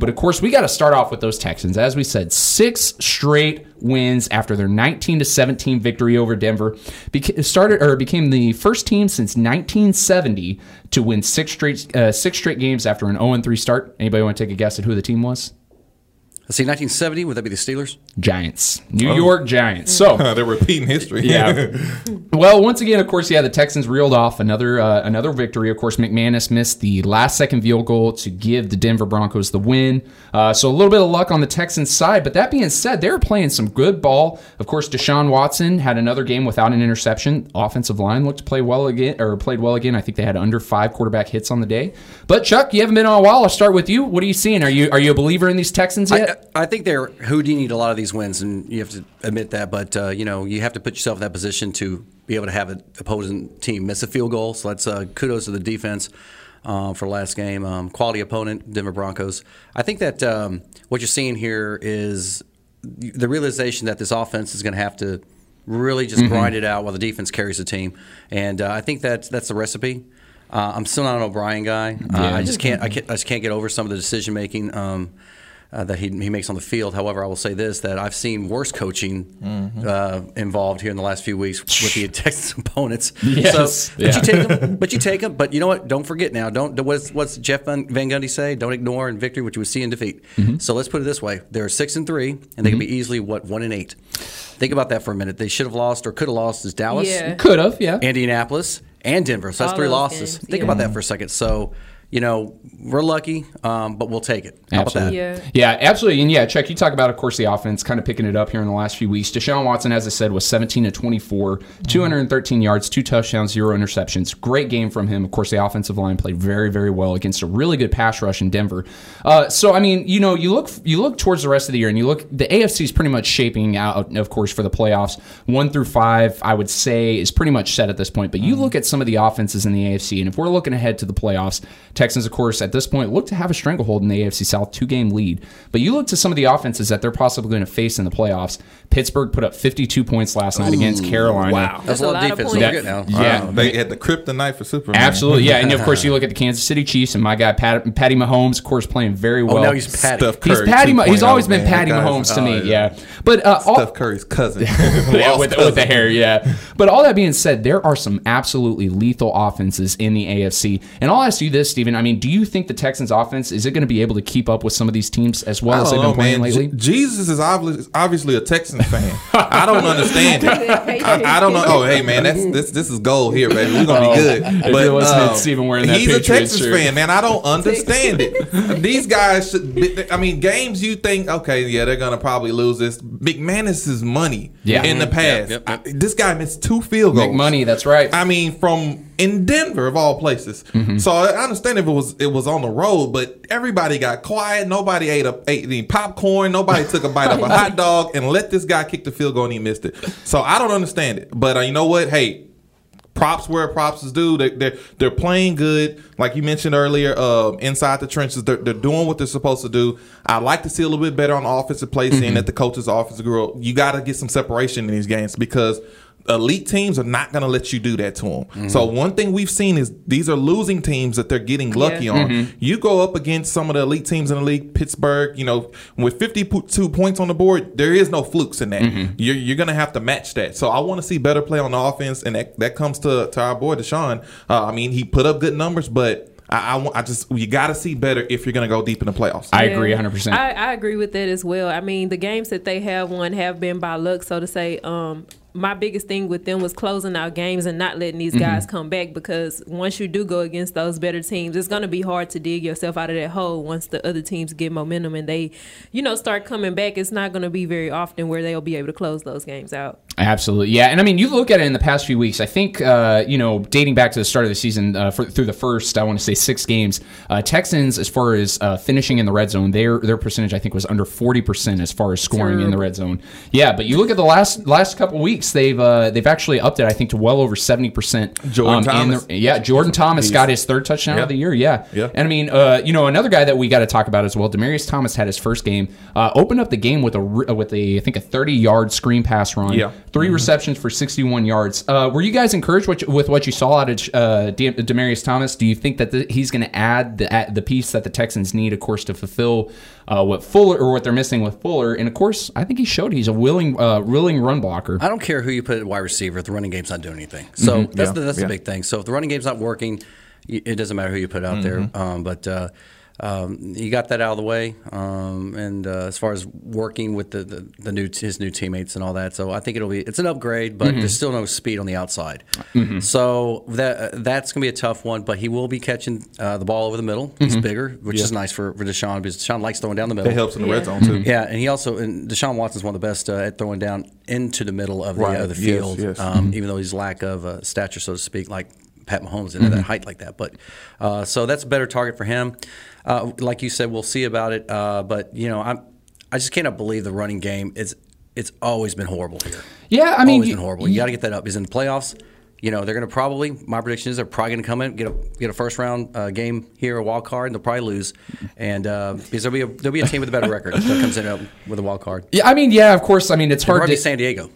But of course, we got to start off with those Texans. As we said, six straight wins after their 19 to 17 victory over Denver. Beca- started or became the first team since 1970 to win six straight uh, six straight games after an 0 3 start. Anybody want to take a guess at who the team was? Let's see, 1970, would that be the Steelers? Giants, New York Giants. So They're repeating history. yeah. well, once again, of course, yeah, the Texans reeled off another uh, another victory. Of course, McManus missed the last second field goal to give the Denver Broncos the win. Uh, so a little bit of luck on the Texans side. But that being said, they were playing some good ball. Of course, Deshaun Watson had another game without an interception. Offensive line looked to play well again, or played well again. I think they had under five quarterback hits on the day. But Chuck, you haven't been on a while. I'll start with you. What are you seeing? Are you are you a believer in these Texans yet? I, I think they're Houdini'd a lot of these wins, and you have to admit that. But uh, you know, you have to put yourself in that position to be able to have an opposing team miss a field goal. So that's uh, kudos to the defense uh, for last game. Um, quality opponent, Denver Broncos. I think that um, what you're seeing here is the realization that this offense is going to have to really just grind it out while the defense carries the team, and uh, I think that that's the recipe. Uh, I'm still not an O'Brien guy. Uh, Yeah. I just can't. I, can't. I just can't get over some of the decision making. Um, uh, that he, he makes on the field. However, I will say this: that I've seen worse coaching Mm-hmm. uh, involved here in the last few weeks with the Texas opponents. Yes, So, yeah. but you take them. But you take them. But you know what? Don't forget now. Don't. What's, what's Jeff Van, Van Gundy say? Don't ignore in victory what you would see in defeat. Mm-hmm. So let's put it this way: they're six and three, and they can be easily what one and eight. Think about that for a minute. They should have lost or could have lost is Dallas. Yeah. Could have, yeah. Indianapolis, and Denver. So that's All three losses. games, Think yeah. about that for a second. So, you know, we're lucky, um, but we'll take it. How Absolutely. about that? Yeah. Yeah, absolutely. And yeah, Chuck, you talk about, of course, the offense kind of picking it up here in the last few weeks. Deshaun Watson, as I said, was 17 to 24, 213 yards, two touchdowns, zero interceptions. Great game from him. Of course, the offensive line played very, very well against a really good pass rush in Denver. Uh, so, I mean, you know, you look you look towards the rest of the year, and you look the AFC is pretty much shaping out, of course, for the playoffs. One through five, I would say, is pretty much set at this point. But you look at some of the offenses in the AFC, and if we're looking ahead to the playoffs, Texans, of course, at this point, look to have a stranglehold in the AFC South, two game lead. But you look to some of the offenses that they're possibly going to face in the playoffs. Pittsburgh put up 52 points last night against Carolina. wow. That's, That's a a lot of lot of defense. points. Don't forget now. Yeah. Wow, they had the kryptonite for Superman. Absolutely, yeah, and of course you look at the Kansas City Chiefs and my guy Pat, Patty Mahomes, of course, playing very well. Oh, now he's Patty. Steph He's Curry Patty. Ma- he's 2.0, always been man. Patty guy's- Mahomes to oh, me. Yeah, but uh, all, Steph Curry's cousin. yeah, with, cousin. with the hair, yeah. But all that being said, there are some absolutely lethal offenses in the AFC. And I'll ask you this, Steven. I mean, do you think the Texans' offense is it going to be able to keep up with some of these teams as well I as oh, they've been know, playing man. lately? Je- Jesus is obviously, obviously a Texans fan. I don't understand it. I, I don't know. Oh, hey, man, that's this this is gold here, baby. We're gonna be oh, good. Oh, if you're listening to um, Steven wearing that he's a Patriots Texas shirt. fan, man. I don't understand it. These guys should. Be, I mean, games you think, okay, yeah, they're gonna probably lose this. McManus's money Yeah. in the mm-hmm. past. Yep, yep, I- this guy missed two field goals. Make money. That's right. I mean, from in Denver of all places. Mm-hmm. So I understand if it was it was on the road, but everybody got quiet. Nobody ate a ate any popcorn. Nobody took a bite of a hot dog and let this guy kick the field goal and he missed it. So I don't understand it. But uh, you know what? Hey. Props where props is due. They, they're they're playing good, like you mentioned earlier. Uh, inside the trenches, they're, they're doing what they're supposed to do. I like to see a little bit better on the offensive play, seeing that the coaches' offensive girl. You got to get some separation in these games because elite teams are not going to let you do that to them. So one thing we've seen is these are losing teams that they're getting lucky Yeah. on. You go up against some of the elite teams in the league, Pittsburgh. You know, with fifty-two points on the board, there is no flukes in that. You're, you're going to have to match that. So I want to see better play on the offense, and that, that comes to to our boy Deshaun. Uh, I mean, he put up good numbers, but. I, I, want- I just you got to see better if you're going to go deep in the playoffs. I Yeah. agree 100. percent I, I agree with that as well. I mean, the games that they have won have been by luck, so to say. Um, my biggest thing with them was closing out games and not letting these mm-hmm. guys come back because once you do go against those better teams, it's going to be hard to dig yourself out of that hole once the other teams get momentum and they, you know, start coming back. It's not going to be very often where they'll be able to close those games out. Absolutely, yeah. And I mean, you look at it in the past few weeks. I think uh, you know, dating back to the start of the season, uh, for, through the first, I want to say six games, uh, Texans, as far as uh, finishing in the red zone, their their percentage I think was under forty percent as far as scoring in the red zone. Yeah, but you look at the last last couple weeks, they've uh, they've actually upped it. I think to well over seventy percent. Jordan Thomas. yeah, Jordan Thomas got his third touchdown Yeah. of the year. Yeah, Yeah. And I mean, uh, you know, another guy that we got to talk about as well, Demaryius Thomas had his first game, uh, opened up the game with a r- with a I think a thirty yard screen pass run Yeah. 3 receptions for 61 yards. Uh, were you guys encouraged with, with what you saw out of uh, De- Demaryius Thomas? Do you think that the, he's going to add the the piece that the Texans need, of course, to fulfill uh, what Fuller or what they're missing with Fuller? And of course, I think he showed he's a willing uh, willing run blocker. I don't care who you put at wide receiver if the running game's not doing anything. So that's Yeah, the, that's yeah. the big thing. So if the running game's not working, it doesn't matter who you put out there. Um, but uh, um, you got that out of the way. Um, and uh, as far as working with the, the, the new his new teammates and all that, so I think it'll be it's an upgrade, but there's still no speed on the outside. So that that's gonna be a tough one. But he will be catching uh, the ball over the middle. He's bigger, which is nice for, for Deshaun because Deshaun likes throwing down the middle. It helps in the Yeah. red zone too. Yeah, and he also and Deshaun Watson's one of the best uh, at throwing down into the middle of the, Right. of the field. yes. Um, Even though he's lack of uh, stature, so to speak, like Pat Mahomes didn't have that height like that. But uh, so that's a better target for him. Uh, like you said, we'll see about it. Uh, but you know, I'm I just cannot believe the running game. It's it's always been horrible here. Yeah, I mean, always you- been horrible. You got to get that up. He's in the playoffs. You know, they're going to probably. My prediction is they're probably going to come in get a get a first round uh, game here, a wild card, and they'll probably lose. And uh, because there'll be a there'll be a team with a better record that comes in with a wild card. yeah, I mean, yeah, of course. I mean, it's hard to. San Diego.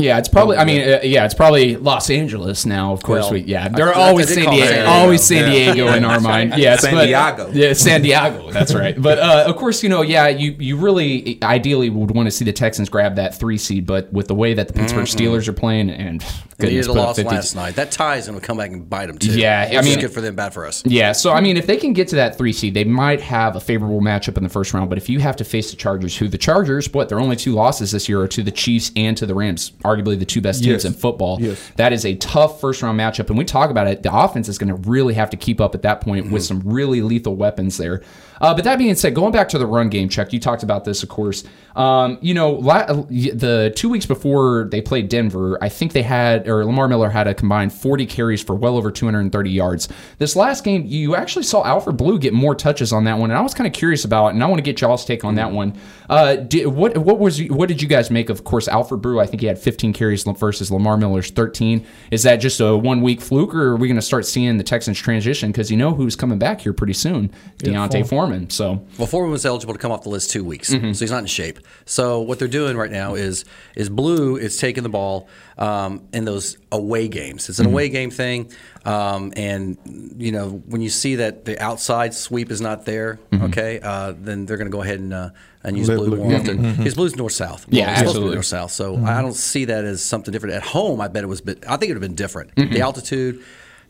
Yeah, it's probably. I mean, uh, yeah, it's probably Los Angeles now. Of course, Well, we. Yeah, they're always San Diego. San Diego. Always San Yeah. Diego in our mind. Yes, San but- Diego. Yeah, San Diego. That's right. But uh, of course, you know, yeah, you you really ideally would want to see the Texans grab that three seed, but with the way that the Pittsburgh Steelers are playing, and goodness, needed a loss 50 last night. That tie is going to come back and bite them too. Yeah, I mean- good for them, bad for us. Yeah, so I mean, if they can get to that three seed, they might have a favorable matchup in the first round. But if you have to face the Chargers, who the Chargers, what their only two losses this year are to the Chiefs and to the Rams, arguably the two best teams Yes. in football. Yes. That is a tough first round matchup, and we talk about it. The offense is going to really have to keep up at that point with mm-hmm. some really lethal weapons there. Uh, but that being said, going back to the run game, Chuck, you talked about this, of course. Um, you know, la- the two weeks before they played Denver, I think they had, or Lamar Miller had a combined 40 carries for well over 230 yards. This last game, you actually saw Alfred Blue get more touches on that one, and I was kind of curious about, it, and I want to get y'all's take on that one. Uh, did, what what was what did you guys make of? Of course, Alfred Blue. I think he had 15 carries versus Lamar Miller's 13. Is that just a one week fluke, or are we going to start seeing the Texans transition? Because you know who's coming back here pretty soon, D'Onta Foreman. So Well, Foreman was eligible to come off the list two weeks, Mm-hmm. so he's not in shape. So what they're doing right now is is Blue is taking the ball um, in those away games. It's an Mm-hmm. away game thing, um, and you know when you see that the outside sweep is not there, Mm-hmm. okay, uh, then they're going to go ahead and uh, and use Blue Blue- more often. His Blue's north south. Mm-hmm. Yeah, supposed to be absolutely. north south. So I don't see that as something different at home. I bet it was. Bit, I think it would have been different. Mm-hmm. The altitude,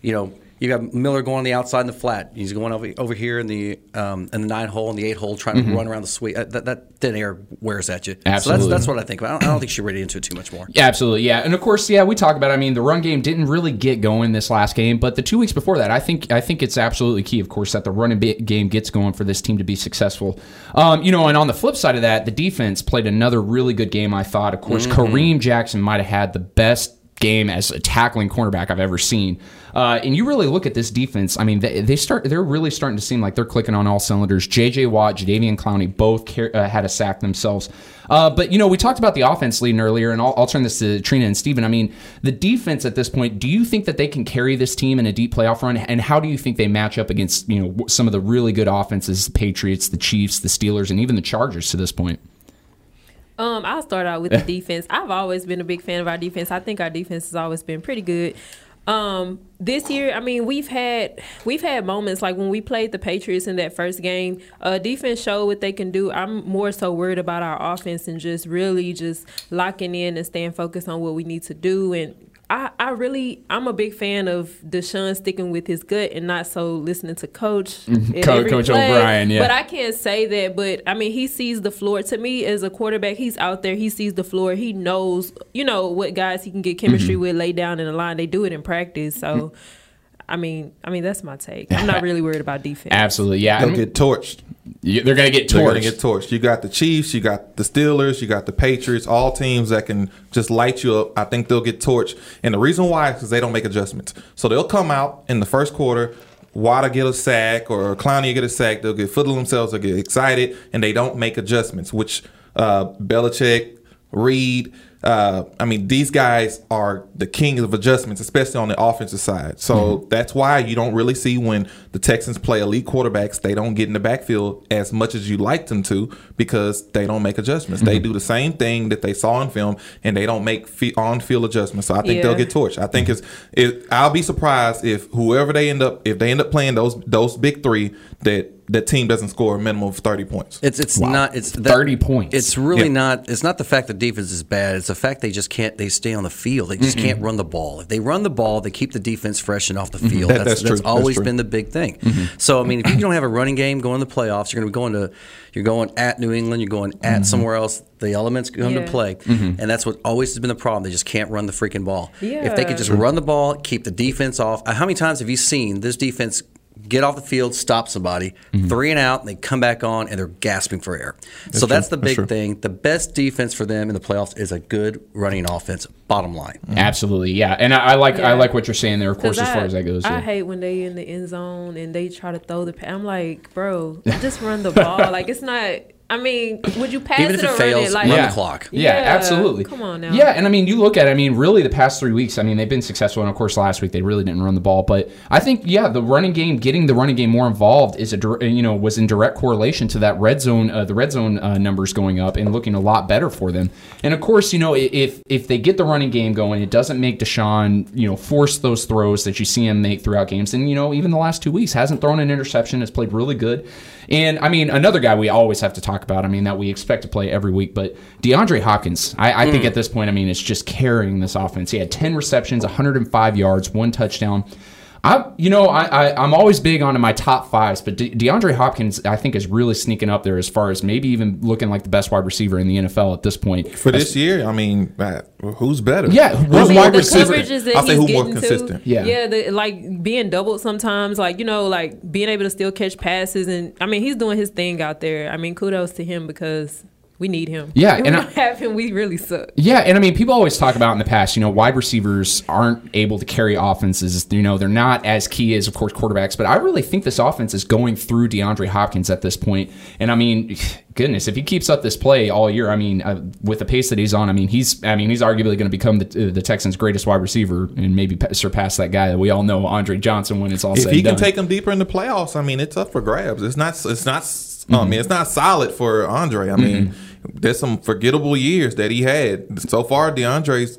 you know. You got Miller going on the outside in the flat. He's going over over here in the um, in the nine hole and the eight hole, trying to run around the sweep. Uh, that, that thin air wears at you. So Absolutely. that's that's what I think. I don't, I don't think she read into it too much more. Yeah, absolutely, yeah, and of course, yeah, we talk about. I mean, the run game didn't really get going this last game, but the two weeks before that, I think, I think it's absolutely key, of course, that the running game gets going for this team to be successful. Um, you know, and on the flip side of that, the defense played another really good game. I thought, of course, Kareem Jackson might have had the best game as a tackling cornerback I've ever seen. Uh, and you really look at this defense. I mean, they, they start. They're really starting to seem like they're clicking on all cylinders. J.J. Watt, Jadeveon Clowney, both car- uh, had a sack themselves. Uh, but you know, we talked about the offense leading earlier, and I'll, I'll turn this to Trina and Steven. I mean, the defense at this point. Do you think that they can carry this team in a deep playoff run? And how do you think they match up against you know some of the really good offenses, the Patriots, the Chiefs, the Steelers, and even the Chargers to this point? Um, I'll start out with the defense. I've always been a big fan of our defense. I think our defense has always been pretty good. Um, this year, I mean, we've had we've had moments like when we played the Patriots in that first game. Uh, defense showed what they can do. I'm more so worried about our offense and just really just locking in and staying focused on what we need to do. And I, I really, I'm a big fan of Deshaun sticking with his gut and not so listening to Coach. Mm-hmm. Co- Coach play. O'Brien, yeah. But I can't say that, but I mean, he sees the floor. To me, as a quarterback, he's out there. He sees the floor. He knows, you know, what guys he can get chemistry Mm-hmm. with, lay down in the line. They do it in practice. So, I mean, I mean, that's my take. I'm not really worried about defense. Absolutely, yeah. I They'll mean, get torched. You- they're going to get torched. They're going to get torched. You got the Chiefs, you got the Steelers, you got the Patriots, all teams that can just light you up. I think they'll get torched. And the reason why is because they don't make adjustments. So they'll come out in the first quarter, Water get a sack or Clowney get a sack. They'll get foot of themselves, they'll get excited, and they don't make adjustments, which uh, Belichick, Reid. Uh, I mean, these guys are the kings of adjustments, especially on the offensive side. So Mm-hmm. that's why you don't really see when the Texans play elite quarterbacks, they don't get in the backfield as much as you like them to because they don't make adjustments. They Mm-hmm. do the same thing that they saw in film, and they don't make on-field adjustments. So I think Yeah. they'll get torched. I think it's. It, I'll be surprised if whoever they end up, if they end up playing those those big three, that that team doesn't score a minimum of thirty points. It's it's not it's that, 30 points. It's really Yeah. not. It's not the fact that defense is bad. It's the fact they just can't. They stay on the field. They just can't run the ball. If they run the ball, they keep the defense fresh and off the mm-hmm. field. That- that's that's true. that's always That's true. been the big thing. Mm-hmm. So I mean, if you don't have a running game going to the playoffs, you're going to be going to you're going at New England. You're going at mm-hmm. somewhere else. The elements come Yeah. to play, and that's what always has been the problem. They just can't run the freaking ball. Yeah. If they could just run the ball, keep the defense off. Uh, how many times have you seen this defense? Get off the field, stop somebody, mm-hmm. three and out, and they come back on and they're gasping for air. so that's the big true. thing. The best defense for them in the playoffs is a good running offense. Bottom line. Mm-hmm. Absolutely, yeah. And I, I like I like what you're saying there. Of course, 'Cause as far I- as that goes. I yeah. hate when they in the end zone and they try to throw the. I'm like, bro, just run the ball. like it's not. I mean, would you pass Even it if it or fails, run it? Like, run yeah. the clock. Yeah, Yeah, absolutely. come on now. Yeah, and I mean, you look at, it, I mean, really, the past three weeks, I mean, they've been successful, and of course, last week they really didn't run the ball. But I think, yeah, the running game, getting the running game more involved, is a, you know was in direct correlation to that red zone, uh, the red zone uh, numbers going up and looking a lot better for them. And of course, you know, if if they get the running game going, it doesn't make Deshaun, you know, force those throws that you see him make throughout games. And you know, even the last two weeks, hasn't thrown an interception, has played really good. And I mean, another guy we always have to talk about. I mean, that we expect to play every week, but DeAndre Hopkins. I, I think hmm. at this point, I mean, it's just carrying this offense. He had 10 receptions, 105 yards, one touchdown. I, you know, I, I I'm always big on my top fives, but De- DeAndre Hopkins, I think, is really sneaking up there as far as maybe even looking like the best wide receiver in the NFL at this point. For this year, I mean, uh, who's better? Yeah, I who's mean, wide the receiver? I'll say he's who more getting consistent. To, Yeah. yeah, the, like being doubled sometimes, like you know, like being able to still catch passes, and I mean, he's doing his thing out there. I mean, kudos to him because we need him. Yeah, if and we I- don't have him, we really suck. Yeah, and I mean, people always talk about in the past, you know, wide receivers aren't able to carry offenses. You know, they're not as key as, of course, quarterbacks. But I really think this offense is going through DeAndre Hopkins at this point. And I mean, goodness, if he keeps up this play all year, I mean, uh, with the pace that he's on, I mean, he's, I mean, he's arguably going to become the, uh, the Texans' greatest wide receiver and maybe pa- surpass that guy that we all know, Andre Johnson, when it's all said. If said he and can done. take him deeper in the playoffs, I mean, it's up for grabs. It's not. It's not. Mm-hmm. I mean, it's not solid for Andre. I mean, there's some forgettable years that he had so far. DeAndre's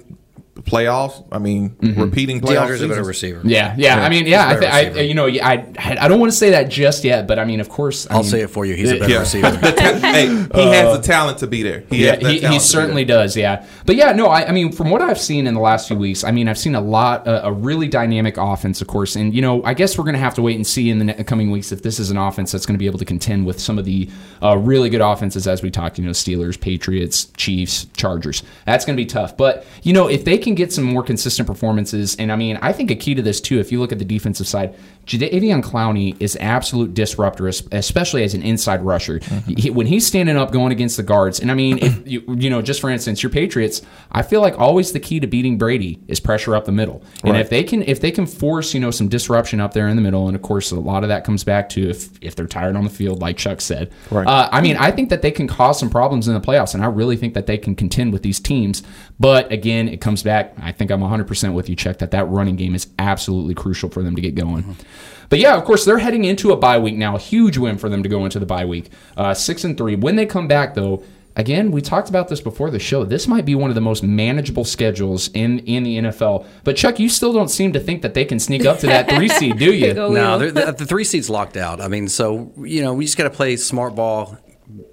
playoffs. I mean, repeating playoff DeAndre's a better receiver. yeah, yeah. I mean, yeah. I, He's th- I, you know, I, I don't want to say that just yet, but I mean, of course, I I'll mean, say it for you. He's a better Yeah. receiver. Ta- hey, he has the talent to be there. He Yeah, has that he, he certainly does. Yeah, but yeah, no, I, I mean, from what I've seen in the last few weeks, I mean, I've seen a lot, uh, a really dynamic offense, of course, and you know, I guess we're going to have to wait and see in the ne- coming weeks if this is an offense that's going to be able to contend with some of the uh, really good offenses as we talked. You know, Steelers, Patriots, Chiefs, Chargers. That's going to be tough. But you know, if they can get some more consistent performances, and I mean, I think a key to this too, if you look at the defensive side, Jadeveon Clowney is absolute disruptor, especially as an inside rusher. He- when he's standing up going against the guards, and I mean, if you, you know, just for instance, your Patriots, I feel like always the key to beating Brady is pressure up the middle. And Right. if they can, if they can force, you know, some disruption up there in the middle, and of course, a lot of that comes back to if if they're tired on the field, like Chuck said. Right. Uh, I mean, I think that they can cause some problems in the playoffs, and I really think that they can contend with these teams. But again, it comes back. I think I'm 100% with you, Chuck, that that running game is absolutely crucial for them to get going. But yeah, of course, they're heading into a bye week now. A huge win for them to go into the bye week. Uh, six and three. When they come back, though, again, we talked about this before the show. This might be one of the most manageable schedules in in the NFL. But Chuck, you still don't seem to think that they can sneak up to that three seed, do you? No, the, the three seeds locked out. I mean, so you know, we just got to play smart ball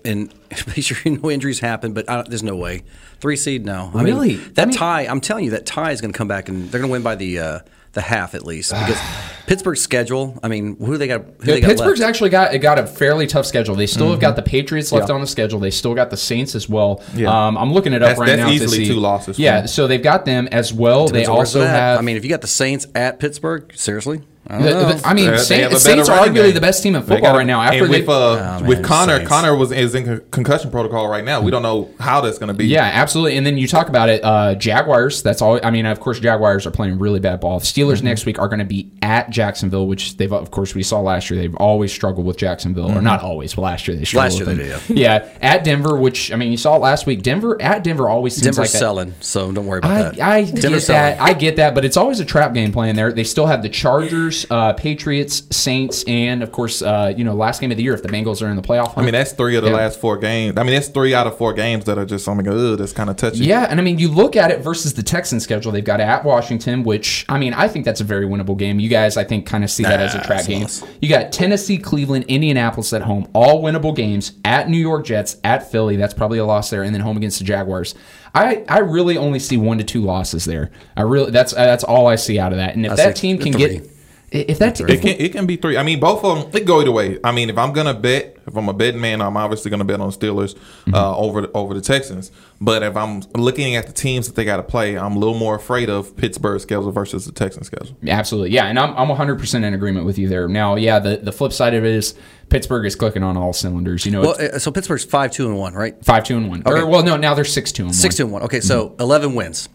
and make sure no injuries happen. But I don't, there's no way three seed. No, I Really? mean, that I mean- tie. I'm telling you, that tie is going to come back and they're going to win by the uh, the half at least because Pittsburgh's schedule. I mean, who do they got? Who Yeah, they got Pittsburgh's left? actually got it got a fairly tough schedule. They still have got the Patriots left Yeah. on the schedule. They still got the Saints as well. Yeah. Um, I'm looking it up That's- right that's now. easily to see. two losses Yeah, so they've got them as well. They also have. I mean, if you got the Saints at Pittsburgh, seriously. The- the- I mean, They- they Saint- have Saints are arguably game. the best team in football got- right now. After and they, with uh, Oh, with Conner, Saints. Conner was is in concussion protocol right now. We don't know how that's going to be. Yeah, absolutely. And then you talk about it, uh, Jaguars. That's all. I mean, of course, Jaguars are playing really bad ball. Steelers Mm-hmm. next week are going to be at Jacksonville, which they've, of course, we saw last year. They've always struggled with Jacksonville, or not always, but last year they struggled. Last year with they them. Yeah, at Denver, which I mean, you saw it last week. Denver at Denver always seems Denver's like that- selling, so don't worry about I, that. I Denver's get that. I get that, but it's always a trap game playing there. They still have the Chargers, uh, Patriots, Saints, and of course, uh, you know, last game of the year if the Bengals are in the playoff. I mean, that's three of the Yeah. last four games. I mean, that's three out of four games that are just, oh my God, that's kind of touchy. Yeah, and I mean, you look at it versus the Texans schedule. They've got at Washington, which I mean, I think that's a very winnable game. You guys, I think, kind of see that as a Nah, trap it's game. loss. You got Tennessee, Cleveland, Indianapolis at home, all winnable games. At New York Jets, at Philly, that's probably a loss there, and then home against the Jaguars. I, I really only see one to two losses there. I really that's that's all I see out of that. And if I that team can three. get if that's It can it can be three. I mean, both of them. It go either way. I mean, if I'm gonna bet, if I'm a betting man, I'm obviously gonna bet on Steelers Mm-hmm. uh, over over the Texans. But if I'm looking at the teams that they got to play, I'm a little more afraid of Pittsburgh's schedule versus the Texans schedule. Absolutely, yeah, and I'm I'm 100 percent in agreement with you there. Now, yeah, the the flip side of it is Pittsburgh is clicking on all cylinders. You know, Well, uh, so Pittsburgh's five two and one, right? five two and one. Okay. Or well, no, now they're six two and Six one. two and one. Okay, so eleven wins.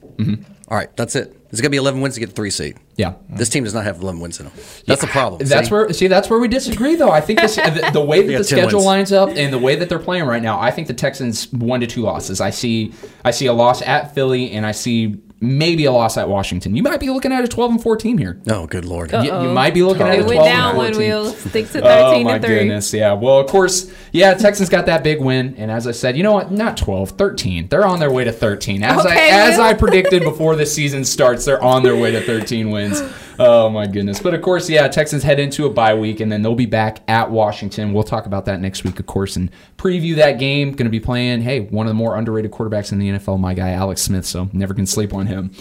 All right, that's it. It's gonna be eleven wins to get the three seed. Yeah. This team does not have eleven wins in them. That's the problem. That's see? where see that's where we disagree though. I think this, the, the way that the schedule wins. lines up and the way that they're playing right now, I think the Texans one to two losses. I see I see a loss at Philly and I see maybe a loss at Washington. You might be looking at a 12 and 14 here. Oh, good lord. You, you might be looking at a It 12 went down and one 14. wheel. Stick to Oh thirteen my and three. goodness, yeah. Well, of course, yeah. Texans got that big win, and as I said, you know what? Not 12, 13. They're on their way to 13. As Okay, I as I predicted before the season starts, they're on their way to 13 wins. Oh my goodness! But of course, yeah. Texans head into a bye week, and then they'll be back at Washington. We'll talk about that next week, of course, and preview that game. Going to be playing, hey, one of the more underrated quarterbacks in the NFL, my guy Alex Smith. So never can sleep on him.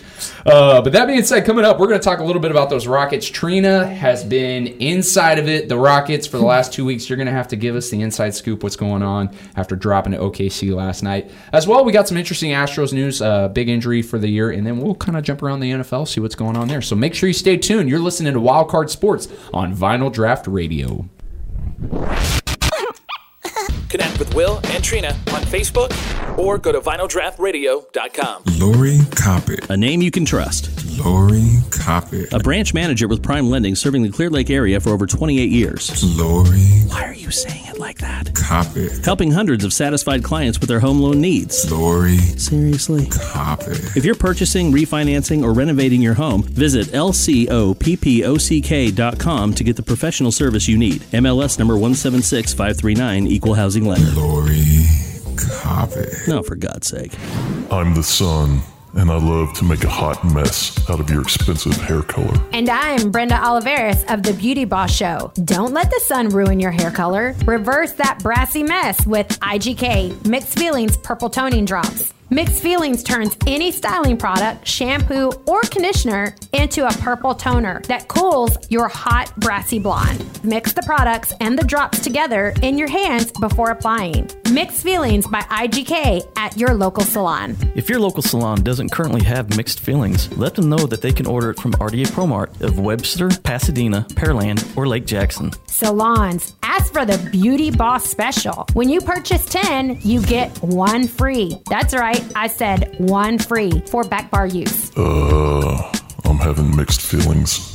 Uh, but that being said, coming up, we're going to talk a little bit about those Rockets. Trina has been inside of it, the Rockets, for the last two weeks. You're going to have to give us the inside scoop, what's going on after dropping to OKC last night. As well, we got some interesting Astros news, uh, big injury for the year, and then we'll kind of jump around the NFL, see what's going on there. So make sure you stay tuned. You're listening to Wildcard Sports on Vinyl Draft Radio. Connect with Will and Trina on Facebook or go to vinyldraftradio.com. Lori Coppett. A name you can trust. Lori Coppett. A branch manager with Prime Lending serving the Clear Lake area for over 28 years. Lori Why are you saying it like that? Coppett. Helping hundreds of satisfied clients with their home loan needs. Lori Seriously? Coppett. If you're purchasing, refinancing, or renovating your home, visit lcoppock.com to get the professional service you need. MLS number 176539, Equal Housing Lender. Lori Coppett. No, for God's sake. I'm the sun, and I love to make a hot mess out of your expensive hair color. And I'm Brenda Oliveris of The Beauty Boss Show. Don't let the sun ruin your hair color. Reverse that brassy mess with IGK Mixed Feelings Purple Toning Drops. Mixed Feelings turns any styling product, shampoo, or conditioner into a purple toner that cools your hot, brassy blonde. Mix the products and the drops together in your hands before applying. Mixed Feelings by IGK at your local salon. If your local salon doesn't currently have mixed feelings, let them know that they can order it from RDA ProMart of Webster, Pasadena, Pearland, or Lake Jackson. Salons, ask for the Beauty Boss Special. When you purchase 10, you get one free. That's right, I said one free for back bar use. Uh, I'm having mixed feelings.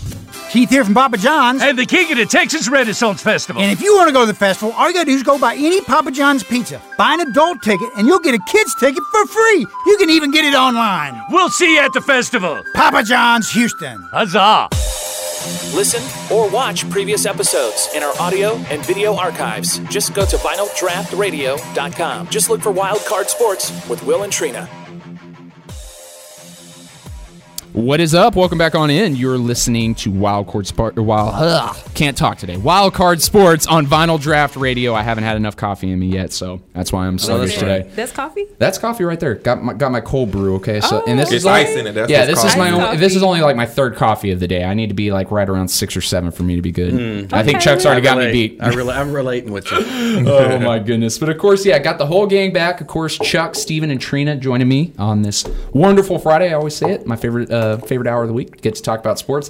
Keith here from Papa John's. And the king of the Texas Renaissance Festival. And if you want to go to the festival, all you gotta do is go buy any Papa John's pizza. Buy an adult ticket, and you'll get a kid's ticket for free. You can even get it online. We'll see you at the festival. Papa John's Houston. Huzzah! Listen or watch previous episodes in our audio and video archives. Just go to vinyldraftradio.com. Just look for Wild Card Sports with Will and Trina. What is up? Welcome back on in. You're listening to Wild Card Sport. Wild ugh, can't talk today. Wild Card Sports on Vinyl Draft Radio. I haven't had enough coffee in me yet, so that's why I'm sluggish that's today. That's coffee. That's coffee right there. Got my got my cold brew. Okay, so and this It's is only, ice in it, that's yeah, what's this is my only. This is only like my third coffee of the day. I need to be like right around six or seven for me to be good. I think Chuck's already got me beat. I rela- I'm relating with you. oh my goodness! But of course, yeah, I got the whole gang back. Of course, Chuck, Steven, and Trina joining me on this wonderful Friday. I always say it, my favorite uh, favorite hour of the week. Get to talk about sports.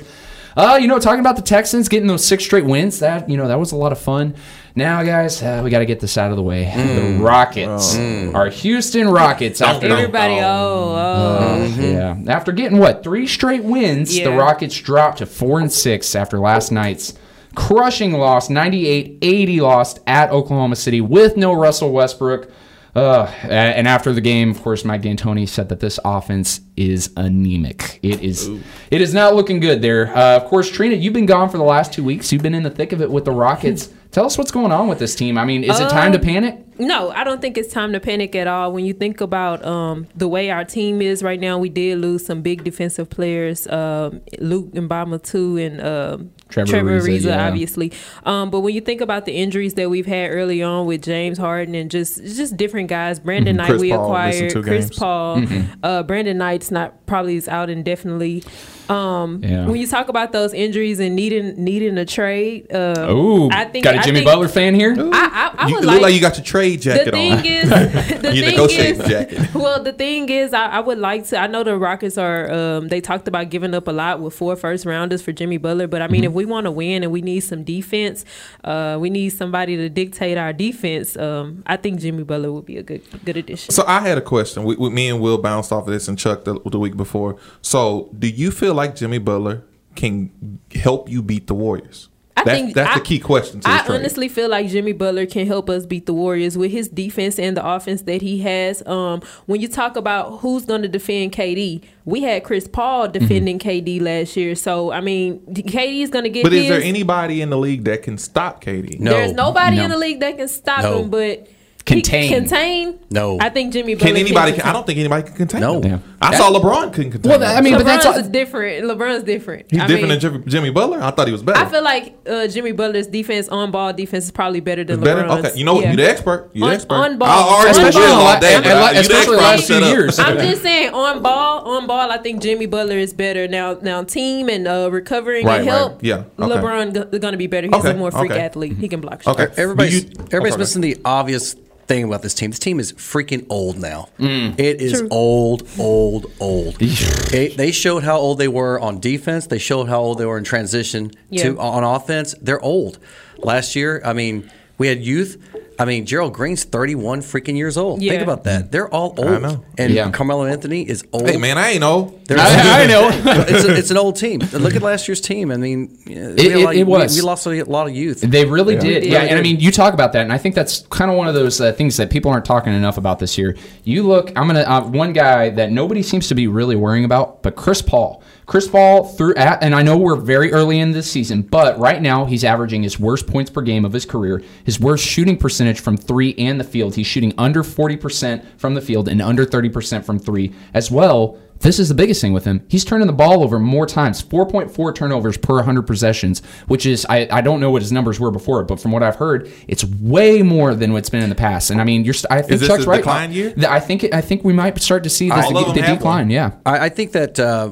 Uh, you know, talking about the Texans getting those six straight wins, that you know that was a lot of fun. Now, guys, uh, we got to get this out of the way. The Rockets, our Houston Rockets, after Everybody, oh, oh. yeah, after getting what three straight wins, the Rockets dropped to four and six after last night's crushing loss, 98-80 lost at Oklahoma City with no Russell Westbrook. Uh, and after the game, of course, Mike D'Antoni said that this offense is anemic. It is, it is not looking good there. Uh, of course, Trina, you've been gone for the last two weeks. You've been in the thick of it with the Rockets. Tell us what's going on with this team. I mean, is it time to Um, panic? No, I don't think it's time to panic at all. When you think about um, the way our team is right now, we did lose some big defensive players, um, Luc Mbah a Moute, and um Trevor Trevor, Ariza, Ariza, yeah. obviously. Um, but when you think about the injuries that we've had early on with James Harden and just just different guys, Brandon Mhm. Knight Chris we Paul acquired, two Chris games. Paul, Mhm. uh, Brandon Knight's not probably is out indefinitely. Um, Yeah. When you talk about those injuries and needing needing a trade, uh, Oh, I think got a I Jimmy think- Butler fan here. I, I, I you would look like, like you got your trade jacket the thing on. is, the Your thing negotiating is, jacket. well, the thing is, I, I would like to. I know the Rockets are. Um, they talked about giving up a lot with four first rounders for Jimmy Butler, but I mean, Mhm. if we want to win and we need some defense, uh, we need somebody to dictate our defense. Um, I think Jimmy Butler would be a good good addition. So I had a question. We, we, me and Will bounced off of this and Chuck the, the week before. So do you feel like Jimmy Butler can help you beat the Warriors? I that's think that's I- the key question to I this trade. honestly feel like Jimmy Butler can help us beat the Warriors with his defense and the offense that he has. Um, when you talk about who's going to defend KD, we had Chris Paul defending KD last year. So I mean, KD is going to get. but his. is there anybody in the league that can stop KD? There's nobody No. in the league that can stop No. him, but Contain. Contain. No. I think Jimmy Butler Can anybody? Can Can, I don't think anybody can contain. No. him. I saw LeBron couldn't contain. Well, I mean, him. but that's LeBron's different. LeBron's different. he's I different mean, than Jimmy, Jimmy Butler. I thought he was better. I feel like uh, Jimmy Butler's defense, on ball defense, is probably better than It's better. LeBron's. Okay, you know what? Yeah. You the expert. You the On- expert. on ball. I'll argue On with ball. All day, And- but and I- la- you the especially expert. last I'ma few years. I'm just saying, on ball, on ball, I think Jimmy Butler is better now. Now, team and uh, recovering Right, and right. help. Yeah, okay. LeBron going to be better. He's Okay, a more freak okay. athlete. He can block shots. Okay. Everybody's, everybody's missing the obvious thing about this team. This team is freaking old now. Mm. It is True. old, old, old. They, they showed how old they were on defense. They showed how old they were in transition Yeah. to on offense. They're old. Last year, I mean, we had youth. I mean, Gerald Green's 31 freaking years old. Yeah. Think about that. They're all old. I know. And Yeah. Carmelo Anthony is old. Hey man, I ain't old. They're I- I know. it's, a, it's an old team. Look at last year's team. I mean, we, It- a lot- it- it we- was. We, lost a lot of youth. They really did. did. Yeah, Really and I mean, you talk about that, and I think that's kind of one of those uh, things that people aren't talking enough about this year. You look, I'm gonna uh, one guy that nobody seems to be really worrying about, but Chris Paul. Chris Paul through at, and I know we're very early in this season, but right now he's averaging his worst points per game of his career, his worst shooting percentage from three and the field. He's shooting under 40% from the field and under 30% from three as well. This is the biggest thing with him. He's turning the ball over more times, 4.4 turnovers per 100 possessions, which is, I, I don't know what his numbers were before, but from what I've heard, it's way more than what's been in the past. And I mean, you're, I think Is this Chuck's a right. decline year? I think, I think we might start to see this, the, the decline. one. Yeah. I, I think that uh,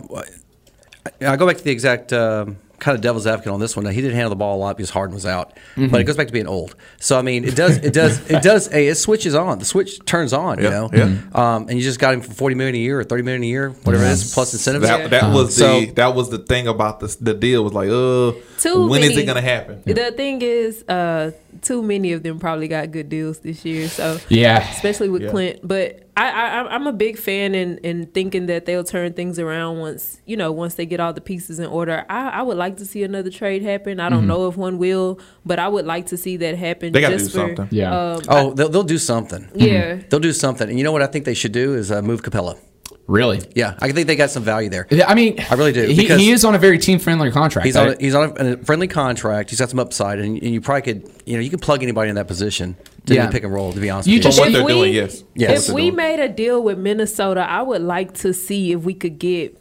I go back to the exact uh, kind of devil's advocate on this one. Now, he didn't handle the ball a lot because Harden was out, but it goes back to being old. So I mean, it does, it does, it does. Hey, it switches on. The switch turns on. You know, yeah. Um, and you just got him for forty million a year or thirty million a year, whatever it is, plus incentives. That, that was So- the that was the thing about the the deal was like, uh, Too when is many- it gonna happen? The thing is, uh, too many of them probably got good deals this year. So Yeah. especially with Yeah. Clint. But I, I, I'm a big fan in, in thinking that they'll turn things around once you know once they get all the pieces in order. I, I would like to see another trade happen. I don't know if one will, but I would like to see that happen. Mm-hmm. They gotta do for, something. Yeah. Um, Oh, they'll, they'll do something. Yeah. They'll do something. And you know what I think they should do is uh, move Capela. Really? Yeah, I think they got some value there. Yeah, I mean, I really do, He, he is on a very team friendly contract. He's I- on a, he's on a, a friendly contract. He's got some upside, and, and you probably could you know you can plug anybody in that position to Yeah. pick and roll. To be honest, You with just- But what they're we- doing, yes. Yes. If we made a deal with Minnesota, I would like to see if we could get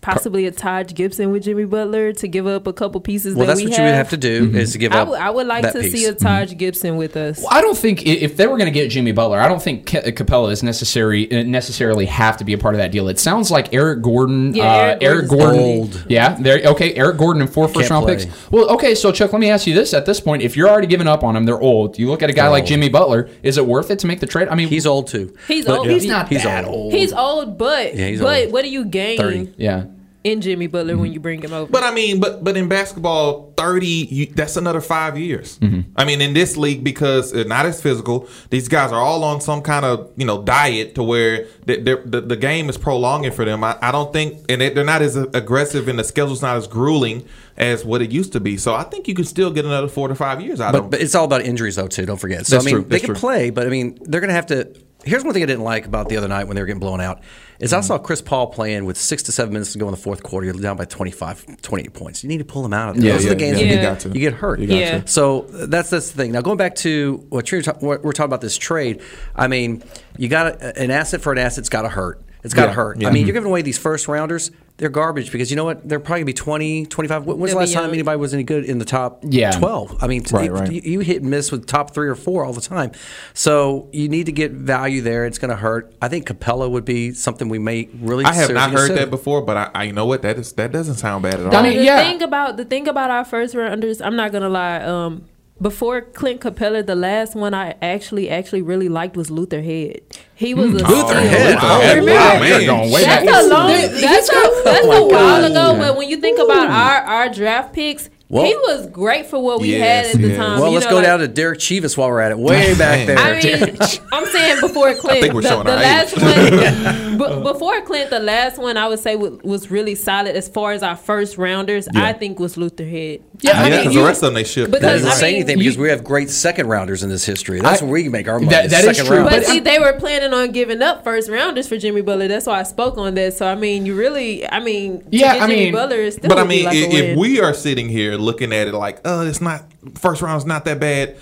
possibly a Taj Gibson with Jimmy Butler to give up a couple pieces. well, that that's we what you would have to do is to give I up. would- I would like that to piece. see a Taj Gibson with us. I don't think if they were going to get Jimmy Butler, I don't think Ca- Capela is necessary uh, necessarily have to be a part of that deal. It sounds like Eric Gordon. Yeah, uh, Eric Eric Gordon. old. Yeah, there. Okay, Eric Gordon and four first Can't round play. picks. Well, okay, so Chuck, let me ask you this: At this point, if you're already giving up on them, they're old. You look at a guy They're like old. Jimmy Butler. Is it worth it to make the trade? I mean, He's old too. He's But- old. he's not He's that old. old. He's old, but Yeah, he's but old. what do you gain? 30. yeah. In Jimmy Butler when mm-hmm. you bring him over. But I mean, but but in basketball, thirty you, that's another five years. Mm-hmm. I mean, in this league because uh, not as physical. These guys are all on some kind of you know diet to where the the, the game is prolonging for them. I, I don't think, and they, they're not as aggressive, and the schedule's not as grueling as what it used to be. So I think you can still get another four to five years out of But, them. but it's all about injuries, though, too. Don't forget. So That's I mean, true. they That's can true. play, but I mean, they're going to have to. Here's one thing I didn't like about the other night when they were getting blown out is Mm-hmm. I saw Chris Paul playing with six to seven minutes to go in the fourth quarter. You're down by 25, 28 points. You need to pull him out of there. Yeah, Those are the games yeah. where You got to. you get hurt. You got Yeah. to. So that's that's the thing. Now going back to what you're ta- what we're talking about this trade. I mean, you got a- an asset for an asset. It's got to hurt. It's got to Yeah, hurt. yeah. I mean, Mhm. you're giving away these first rounders. They're garbage because you know what? They're probably going to be 20, 25. When- When's the They'll be last time anybody was any good in the top Yeah. 12? I mean, Right, you, right. you- you hit and miss with top three or four all the time. So you need to get value there. It's going to hurt. I think Capela would be something we may really. I have not heard consider. that before, but I, I you know what that is that doesn't sound bad at all. I mean, the yeah. thing about the thing about our first rounders, I'm not gonna lie. Um, before Clint Capela, the last one I actually actually really liked was Luther Head. He was hmm. a oh, Luther steal. Head. Oh, Oh, remember? wow, man. Going way That's back. a long. That's a that's Oh a while ago. But when you think about our our draft picks, Well- he was great for what we Yes, had at the yes. time. Well, You let's know, go like- down to Derrick Chievous while we're at it. Way back there. I mean, I'm saying before Clint, I think we're the, showing the our last age. one, b- before Clint, the last one I would say wa- was really solid as far as our first rounders. I think was Luther Head. Yeah, yeah, I mean, because you- the rest of them they shipped. Because- that doesn't say anything because you- we have great second rounders in this history. That's I- where we can make our money. That- that is second true, round. But But see, they were planning on giving up first rounders for Jimmy Butler. That's why I spoke on that. So I mean, you really, I mean, to Yeah, get I Jimmy mean- Butler is still But I would be mean, like a if, if we are sitting here looking at it like, oh, it's not first round's not that bad.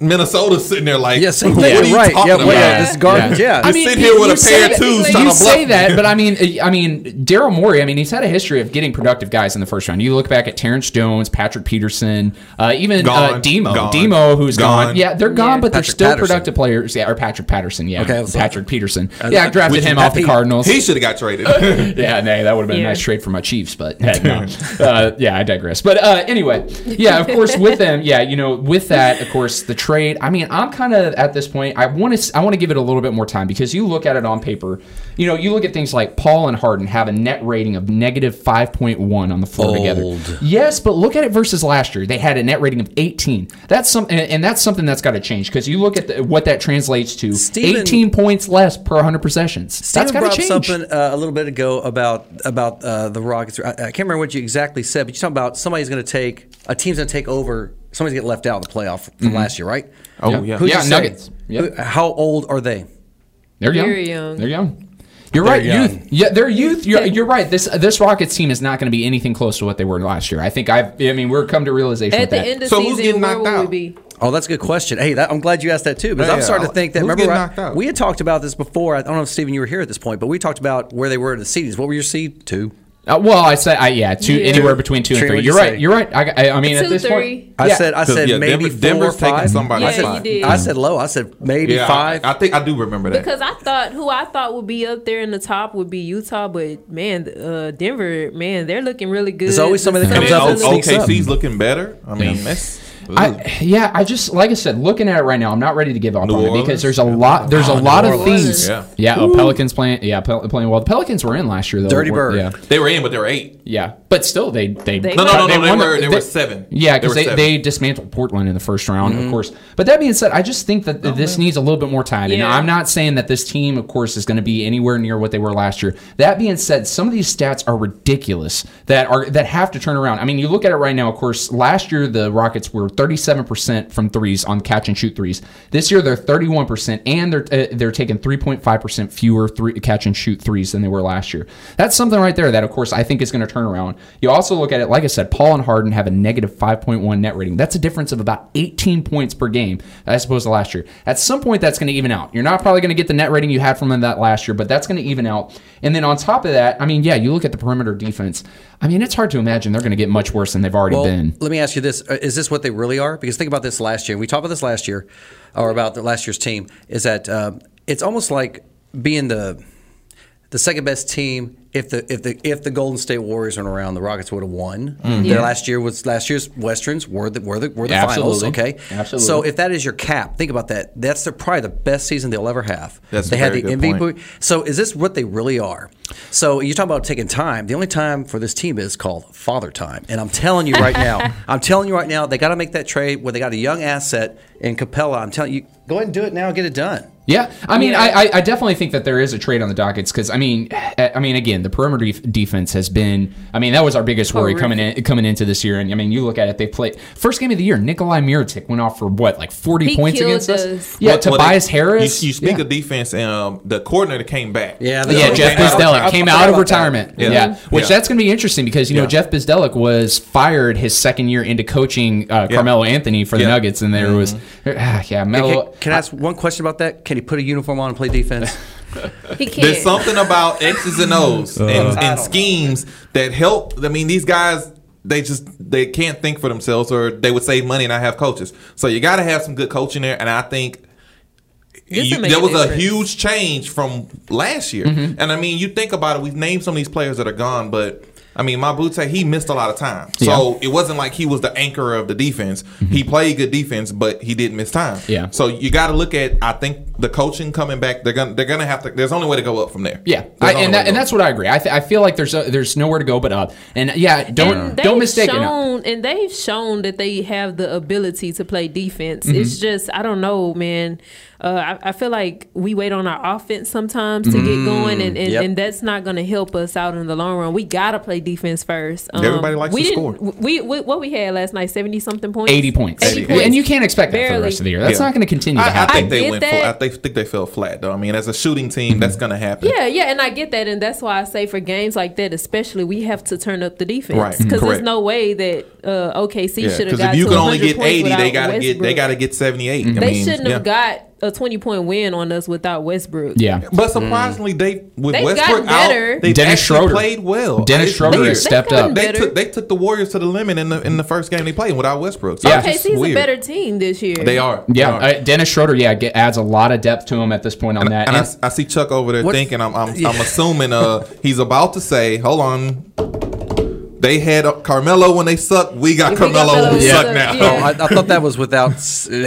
Minnesota's sitting there like, Yeah, same what thing. are you Right. talking Yeah, about? yeah, this is garbage. Yeah. I mean, sit here with you a say pair of that- twos you trying to say that, me. but I mean, I mean, Daryl Morey. I mean, he's had a history of getting productive guys in the first round. You look back at Terrence Jones, Patrick Peterson, uh, even uh, Demo, Gone. Demo, who's gone. Gone. Yeah, they're gone, Yeah. but they're still Patterson. productive players. Yeah, or Patrick Patterson. Yeah, Okay, I was- Patrick Peterson. Uh, yeah, I drafted him off the Cardinals. He should have got traded. yeah, nay, that would have been a nice trade for my Chiefs, but heck, no. uh, yeah, I digress. But uh, anyway, yeah, of course, with them, yeah, you know, with that, of course, the trade. I mean, I'm kind of at this point. I want to, I want to give it a little bit more time because you look at it on paper. You know, you look at things like Paul and Harden have a net rating of negative 5.1 on the floor together. Yes, but look at it versus last year. They had a net rating of 18. That's some, and, that's something that's got to change because you look at the, what that translates to. Steven- 18 points less per 100 possessions. Steven that's got to change. something uh, a little bit ago about about uh, the Rockets. I, I can't remember what you exactly said, but you're talking about somebody's going to take a team's going to take over. Somebody's going get left out of the playoff from mm-hmm. last year, right? Oh, Yeah. yeah. Who'd Yeah. Nuggets. Yeah. How old are they? They're young. Very young. They're young. You're right, young. youth. Yeah, they're youth. You're, you're right. This this Rockets team is not going to be anything close to what they were last year. I think I've. I mean, we're come to realization At with the that. end of So who's season, getting where knocked out? we be? Oh, that's a good question. Hey, that, I'm glad you asked that too, because Yeah, I'm starting yeah. to think that. Who's remember, I- we had talked about this before. I don't know if Stephen, you were here at this point, but we talked about where they were in the seedings. What were your seed? Two. Uh, well, I said, I, yeah, two Yeah. anywhere between two and three. You're you right. say? You're right. I, I, I mean, Two, at this three. point, I yeah. said, I 'Cause, said yeah, maybe Denver- four Denver's or five. somebody I Yeah, said, you did. I said low. I said maybe Yeah, five. I, I think I do remember that. Because I thought who I thought would be up there in the top would be Utah, but man, uh, Denver, man, they're looking really good. There's always somebody that comes up and O- sneaks up. OKC's looking better. I mean, that's. I, yeah, I just like I said, looking at it right now, I'm not ready to give up New on it because there's a lot. There's a Oh, lot New of Orleans. things. Yeah. Yeah, oh, Pelicans playing. Yeah, Pel- playing well. The Pelicans were in last year though. Dirty Were- Bird. Yeah, they were in, but they were eight. yeah, but still, they they, They No, no, no, no. They, won the- were they were seven. Yeah, because were they, they, dismantled Portland in the first round, Mm-hmm. of course. But that being said, I just think that this needs a little bit more time. And Yeah. I'm not saying that this team, of course, is going to be anywhere near what they were last year. That being said, some of these stats are ridiculous that are that have to turn around. I mean, you look at it right now. Of course, last year the Rockets were 37 percent from threes on catch and shoot threes. This year they're 31 percent, and they're uh, they're taking 3.5 percent fewer three, catch and shoot threes than they were last year. That's something right there that, of course, I think is going to turn around. You also look at it, like I said, Paul and Harden have a negative 5.1 net rating. That's a difference of about 18 points per game as opposed to last year. At some point, that's going to even out. You're not probably going to get the net rating you had from them that last year, but that's going to even out. And then on top of that, I mean, yeah, you look at the perimeter defense. I mean, it's hard to imagine they're going to get much worse than they've already Well, been. let me ask you this: Uh, Is this what they really are? Because think about this last year. We talked about this last year, or about the last year's team. Is that uh, it's almost like being the the second best team. If the if the if the Golden State Warriors weren't around, the Rockets would have won. Mm-hmm. Their Yeah. last year was last year's Westerns were the were the were the Absolutely. finals. Okay, Absolutely. So if that is your cap, think about that. That's the, probably the best season they'll ever have. That's a they had very the good MVP. point. So is this what they really are? So you're talking about taking time. The only time for this team is called father time. And I'm telling you right now, I'm telling you right now, they got to make that trade where they got a young asset in Capela. I'm telling you, go ahead and do it now. Get it done. Yeah, I mean, Yeah. I, I, I definitely think that there is a trade on the dockets because I mean, eh, I mean, again, the perimeter def- defense has been. I mean, that was our biggest worry coming in coming into this year. And I mean, you look at it; they played first game of the year. Nikolai Mirotic went off for what, like forty He points against us. us. Yeah, Well, well, Tobias they- Harris. You, you speak yeah. of defense, um, the coordinator came back. Yeah, yeah, Jeff Bzdelik came out of retirement. Yeah, Yeah. which that's going to be interesting because you know Jeff Bzdelik was fired his second year into coaching uh, Yeah. Carmelo Anthony for the Yeah. Nuggets, and there was Mhm. ah, yeah, Hey, Melo. can, can I ask one question about that? Can he put a uniform on and play defense? He There's can't. something about X's and O's Uh. and, and don't schemes that help. I mean, these guys they just they can't think for themselves, or they would save money and not have coaches. So you got to have some good coaching there, and I think. You- there a was a huge change from last year, Mm-hmm. and I mean, you think about it. We've named some of these players that are gone, but I mean, my boots say he missed a lot of time. So it wasn't like he was the anchor of the defense. He played good defense, but he didn't miss time. Mm-hmm. Yeah. So you got to look at. I think the coaching coming back. They're gonna they're gonna have to. There's only way to go up from there. Yeah, I, and that, and that's what I agree. I, th- I feel like there's a, there's nowhere to go but up. And yeah, don't And don't they've mistake it. shown, And they've shown that they have the ability to play defense. Mhm. It's just I don't know, man. Uh, I, I feel like we wait on our offense sometimes to get Mm, going, and, and, yep. and that's not going to help us out in the long run. We got to play defense first. Um, Everybody likes we to didn't- score. We, we what we had last night, seventy something points, 80 points. 80 Yeah, And you can't expect that for the rest of the year. That's Yeah. not going to continue to I, I think they went. Full, I think, think they fell flat though. I mean, as a shooting team, that's going to happen. Yeah, yeah, and I get that, and that's why I say for games like that, especially, we have to turn up the defense Right, because there's no way that uh, OKC Yeah, should have got. because got if you can only get eighty, they got to get they got to get seventy eight. I They mean, shouldn't yeah. have got a 20 point win on us without Westbrook. yeah. But surprisingly, they with They've Westbrook gotten out, they Dennis actually Schroeder. played well. Dennis It's Schroeder weird. has stepped up. They took they took the Warriors to the limit in the in the first game they played without Westbrook. So Yeah. it's just a weird. better team this year. They are. They Yeah, are. uh, Dennis Schroeder, yeah, get, adds a lot of depth to him at this point on that. and And- I, I see Chuck over there What- thinking I'm I'm, I'm assuming uh he's about to say, hold on. They had Carmelo when they sucked. We got We Carmelo when we Carmelo, suck yeah. now. Yeah. Oh, I, I thought that was without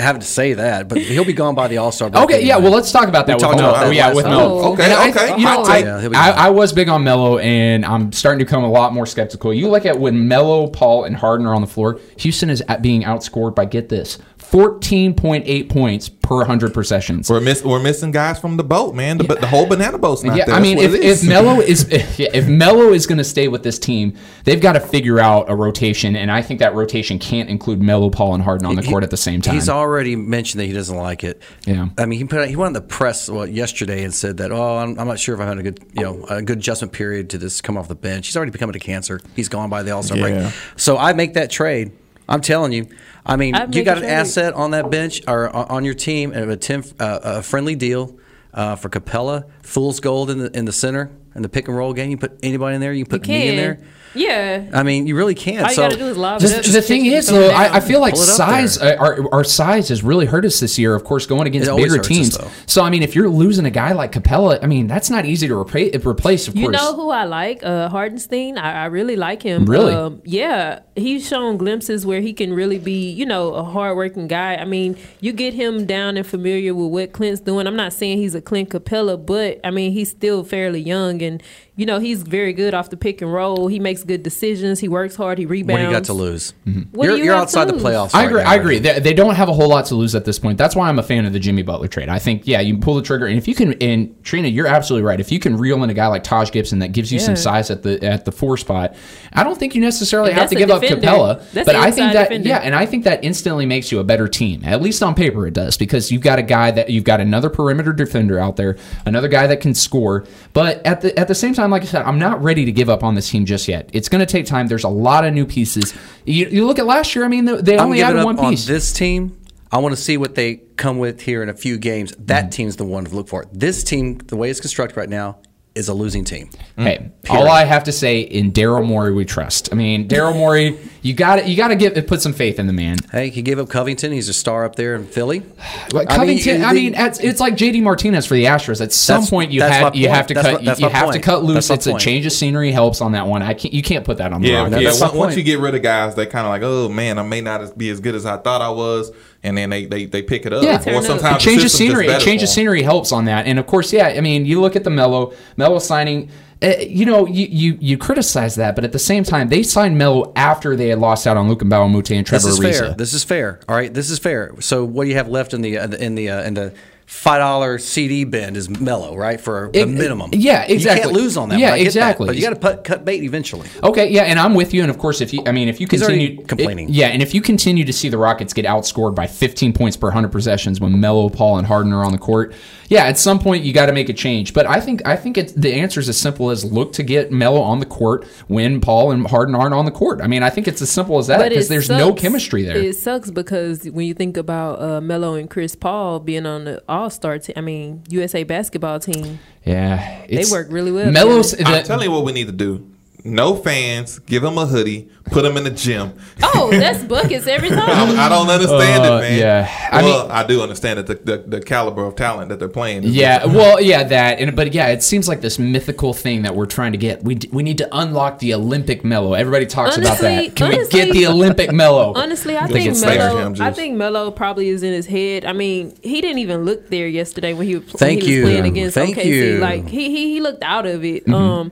having to say that, but he'll be gone by the All Star break. Okay, yeah. Well, let's talk about that. We with talked Melo. about that Oh, yeah, with. Melo. Okay, And I- okay. you know, I. Yeah, I. I was big on Melo, and I'm starting to become a lot more skeptical. You look at when Melo, Paul, and Harden are on the floor. Houston is at being outscored by get this, 14.8 points per 100 possessions. We're miss we're missing guys from the boat, man. The, the whole banana boat's not yeah, there. I mean, That's if, what if Melo is if, if Melo is going to stay with this team, they've got to figure out a rotation, and I think that rotation can't include Melo, Paul, and Harden on the He- court at the same time. He's already mentioned that he doesn't like it. Yeah. I mean, he put out, he went on the press well, yesterday and said that, oh, I'm, I'm not sure if I'm having a good, you know, a good adjustment period to this come off the bench. He's already becoming a cancer. He's gone by the All Star Yeah. break. So I make that trade. I'm telling you. I mean, I'd you got an asset on that bench or on on your team, and a, tim- uh, a friendly deal uh, for Capela, fool's gold in the in the center in the pick and roll game. You put anybody in there, you put You me in there. Yeah. I mean, you really can. All you so gotta do is lob Just, it up. the thing is, though. I, I feel like Pull it up size, uh, our, our size has really hurt us this year. Of course, going against bigger hurts us, teams. So, I mean, if you're losing a guy like Capela, I mean, that's not easy to repra- replace. Of You course, You know who I like? Uh, Hartenstein. I, I really like him. Really? Um, yeah. He's shown glimpses where he can really be, you know, a hardworking guy. I mean, you get him down and familiar with what Clint's doing. I'm not saying he's a Clint Capela, but I mean, he's still fairly young and, you know, he's very good off the pick and roll. He makes good decisions. He works hard. He rebounds. What do you got to lose? Mm-hmm. What do You're, you you're have to outside the playoffs. I right agree. now, I right? agree. They, they don't have a whole lot to lose at this point. That's why I'm a fan of the Jimmy Butler trade. I think, yeah, you pull the trigger, and if you can, and Trina, you're absolutely right. If you can reel in a guy like Taj Gibson that gives you some size at the at the four spot, I don't think you necessarily And have to give a up. Capela. That's but I think that defender. yeah, and I think that instantly makes you a better team. At least on paper, it does because you've got a guy that you've got another perimeter defender out there, another guy that can score. But at the at the same time, like I said, I'm not ready to give up on this team just yet. It's going to take time. There's a lot of new pieces. You, you look at last year. I mean, they- they I'm only added one on piece. this team. I want to see what they come with here in a few games. Mm-hmm. That team's the one to look for. This team, the way it's constructed right now, is a losing team. Hey, mm. all I have to say in Daryl Morey we trust. I mean, Daryl Morey, you got to you got to get put some faith in the man. Hey, he gave up Covington. He's a star up there in Philly. Like Covington, I mean, it's, it's like JD Martinez for the Astros. At some point, you have my you have to That's cut my- you, you my have to cut loose. That's my It's a change of scenery helps on that one. I can't you can't put that on the Yeah, rock. yeah. my Once, once point. you get rid of guys, they kind of like, oh man, I may not be as good as I thought I was, and then they they, they pick it up. Yeah, or a sometimes change the of scenery. gets A change for of 'em. scenery helps on that. And of course, yeah. I mean, you look at the Melo Melo signing. Uh, you know, you, you you criticize that, but at the same time, they signed Melo after they had lost out on Luc Mbah a Moute and Trevor This is Ariza. fair. This is fair. All right, this is fair. So what do you have left in the uh, in the uh, in the five dollar CD bend is Melo, right? For the It- minimum. yeah, exactly. You exactly. can't lose on that. Yeah, one. I get that. exactly. But you got to cut bait eventually. Okay, yeah, and I'm with you. And of course, if you, I mean, if you continue complaining. it- yeah, and if you continue to see the Rockets get outscored by 15 points per 100 possessions when Melo, Paul, and Harden are on the court, yeah, at some point you got to make a change. But I think I think it's the answer is as simple as look to get Melo on the court when Paul and Harden aren't on the court. I mean, I think it's as simple as that because it there's no chemistry there. It sucks because when you think about uh, Melo and Chris Paul being on the All Star team, I mean USA basketball team, yeah, they work really well Melo's. I'm telling you what we need to do. No fans. Give them a hoodie. Put them in the gym. oh, that's buckets every time. I don't understand Uh, it, man. yeah. I well, I do understand it. The, the, the caliber of talent that they're playing. Yeah, different. well, yeah, that, and but yeah, it seems like this mythical thing that we're trying to get. We we need to unlock the Olympic Melo. Everybody talks about that. Can we get the Olympic Melo? Honestly, I Think think it's there. Melo. I think Melo probably is in his head. I mean, he didn't even look there yesterday when he was, when Thank he was you. playing against Thank OKC. you. Like he, he he looked out of it. Mm-hmm. Um,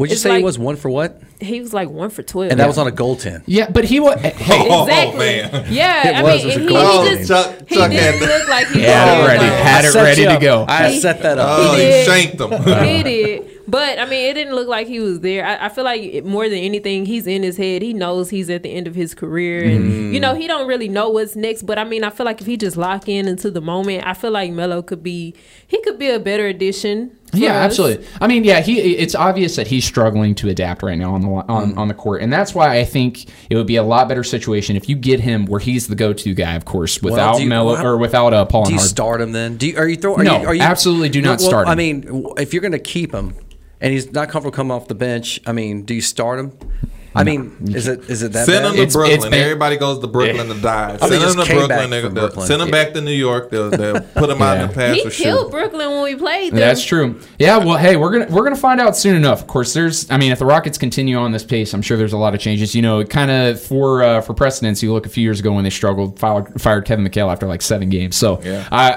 Would you it's say like- he was one for what? he was like one for twelve. And that was on a goaltend. Yeah, but he was. Hey, oh, oh, exactly. man. Yeah, It I was, mean, it was a he, goal. he Oh, just Chuck- he Chuck didn't had look like he Had it was ready. Had it ready to go. I set that up. Oh, He he shanked them. he did. But I mean, it didn't look like he was there. I, I feel like it- more than anything, he's in his head. He knows he's at the end of his career, and mm. you know he don't really know what's next. But I mean, I feel like if he just lock in into the moment, I feel like Melo could be he could be a better addition. Yeah, us. absolutely. I mean, yeah, he. It's obvious that he's struggling to adapt right now on the on, on the court, and that's why I think it would be a lot better situation if you get him where he's the go-to guy, of course, without you- Melo well, or without uh, Paul Do you Harden. start him then? Do you, are you throwing? No, you, are you, absolutely do not well, start Him. I mean, if you're going to keep him, and he's not comfortable coming off the bench, I mean, do you start him? I mean, is it is it that Send bad? them to It's- Brooklyn. it's been- Everybody goes to Brooklyn to die. Oh, Send them just to came Brooklyn. back They'll, from they'll- Brooklyn. Send them back to New York. They'll, they'll put them out in the pass He for killed sure. Brooklyn when we played them. That's true. Yeah. Well, hey, we're gonna we're gonna find out soon enough. Of course, there's. I mean, if the Rockets continue on this pace, I'm sure there's a lot of changes. You know, kind of for uh, for precedence, you look a few years ago when they struggled, fired, fired Kevin McHale after like seven games. So Yeah. I,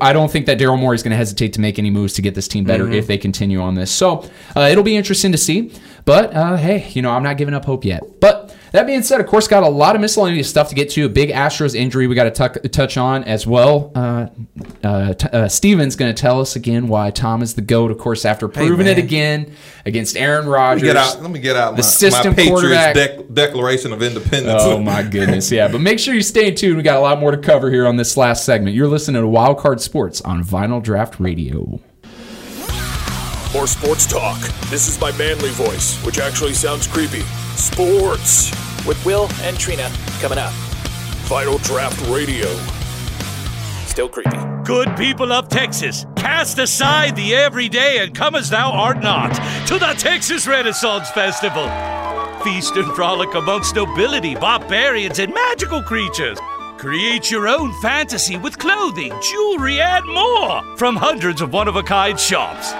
I I don't think that Daryl Morey is going to hesitate to make any moves to get this team better if they continue on this. So uh, it'll be interesting to see. But uh, hey, you know, I'm not giving up hope yet. But that being said, of course, got a lot of miscellaneous stuff to get to. A big Astros injury we got to tuck touch on as well. Uh, uh, t- uh, Steven's going to tell us again why Tom is the GOAT, of course, after proving it again against Aaron Let Rodgers. me get out. Let me get out The my, system my Patriots Declaration of Independence. Oh my goodness, yeah. But make sure you stay tuned. We got a lot more to cover here on this last segment. You're listening to Wild Card Sports on Final Draft Radio. More sports talk. This is my manly voice, which actually sounds creepy. Sports. With Will and Trina coming up. Final Draft Radio. Still creepy. Good people of Texas, cast aside the everyday and come as thou art not to the Texas Renaissance Festival. Feast and frolic amongst nobility, barbarians, and magical creatures. Create your own fantasy with clothing, jewelry, and more from hundreds of one of a kind shops.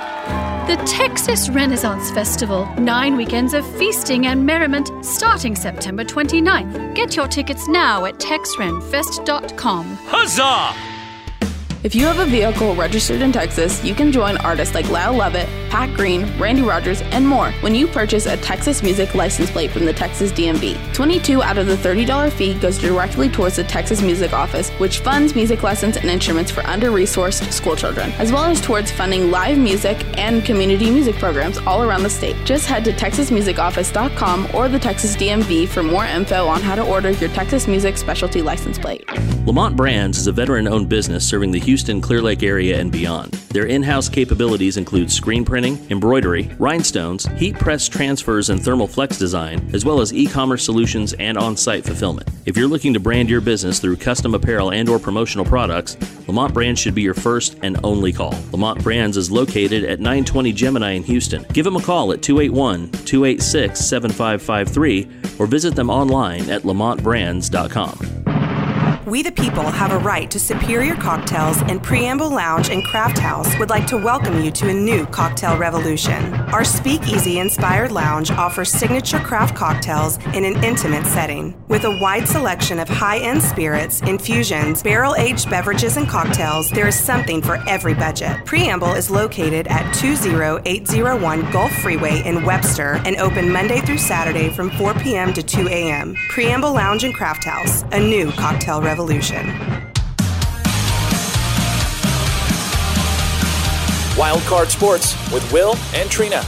The Texas Renaissance Festival. Nine weekends of feasting and merriment starting September 29th. Get your tickets now at texrenfest.com. Huzzah! If you have a vehicle registered in Texas, you can join artists like Lyle Lovett, Pat Green, Randy Rogers, and more when you purchase a Texas Music license plate from the Texas DMV. 22 out of the $30 fee goes directly towards the Texas Music Office, which funds music lessons and instruments for under-resourced school children, as well as towards funding live music and community music programs all around the state. Just head to texasmusicoffice.com or the Texas DMV for more info on how to order your Texas Music specialty license plate. Lamont Brands is a veteran owned business serving the Houston, Clear Lake area, and beyond. Their in house capabilities include screen printing, embroidery, rhinestones, heat press transfers, and thermal flex design, as well as e commerce solutions and on site fulfillment. If you're looking to brand your business through custom apparel and or promotional products, Lamont Brands should be your first and only call. Lamont Brands is located at 920 Gemini in Houston. Give them a call at 281 286 7553 or visit them online at lamontbrands.com. We the people have a right to superior cocktails, and Preamble Lounge and Craft House would like to welcome you to a new cocktail revolution. Our speakeasy inspired lounge offers signature craft cocktails in an intimate setting. With a wide selection of high end spirits, infusions, barrel aged beverages, and cocktails, there is something for every budget. Preamble is located at 20801 Gulf Freeway in Webster and open Monday through Saturday from 4 p.m. to 2 a.m. Preamble Lounge and Craft House, a new cocktail revolution. Wild Card Sports with Will and Trina.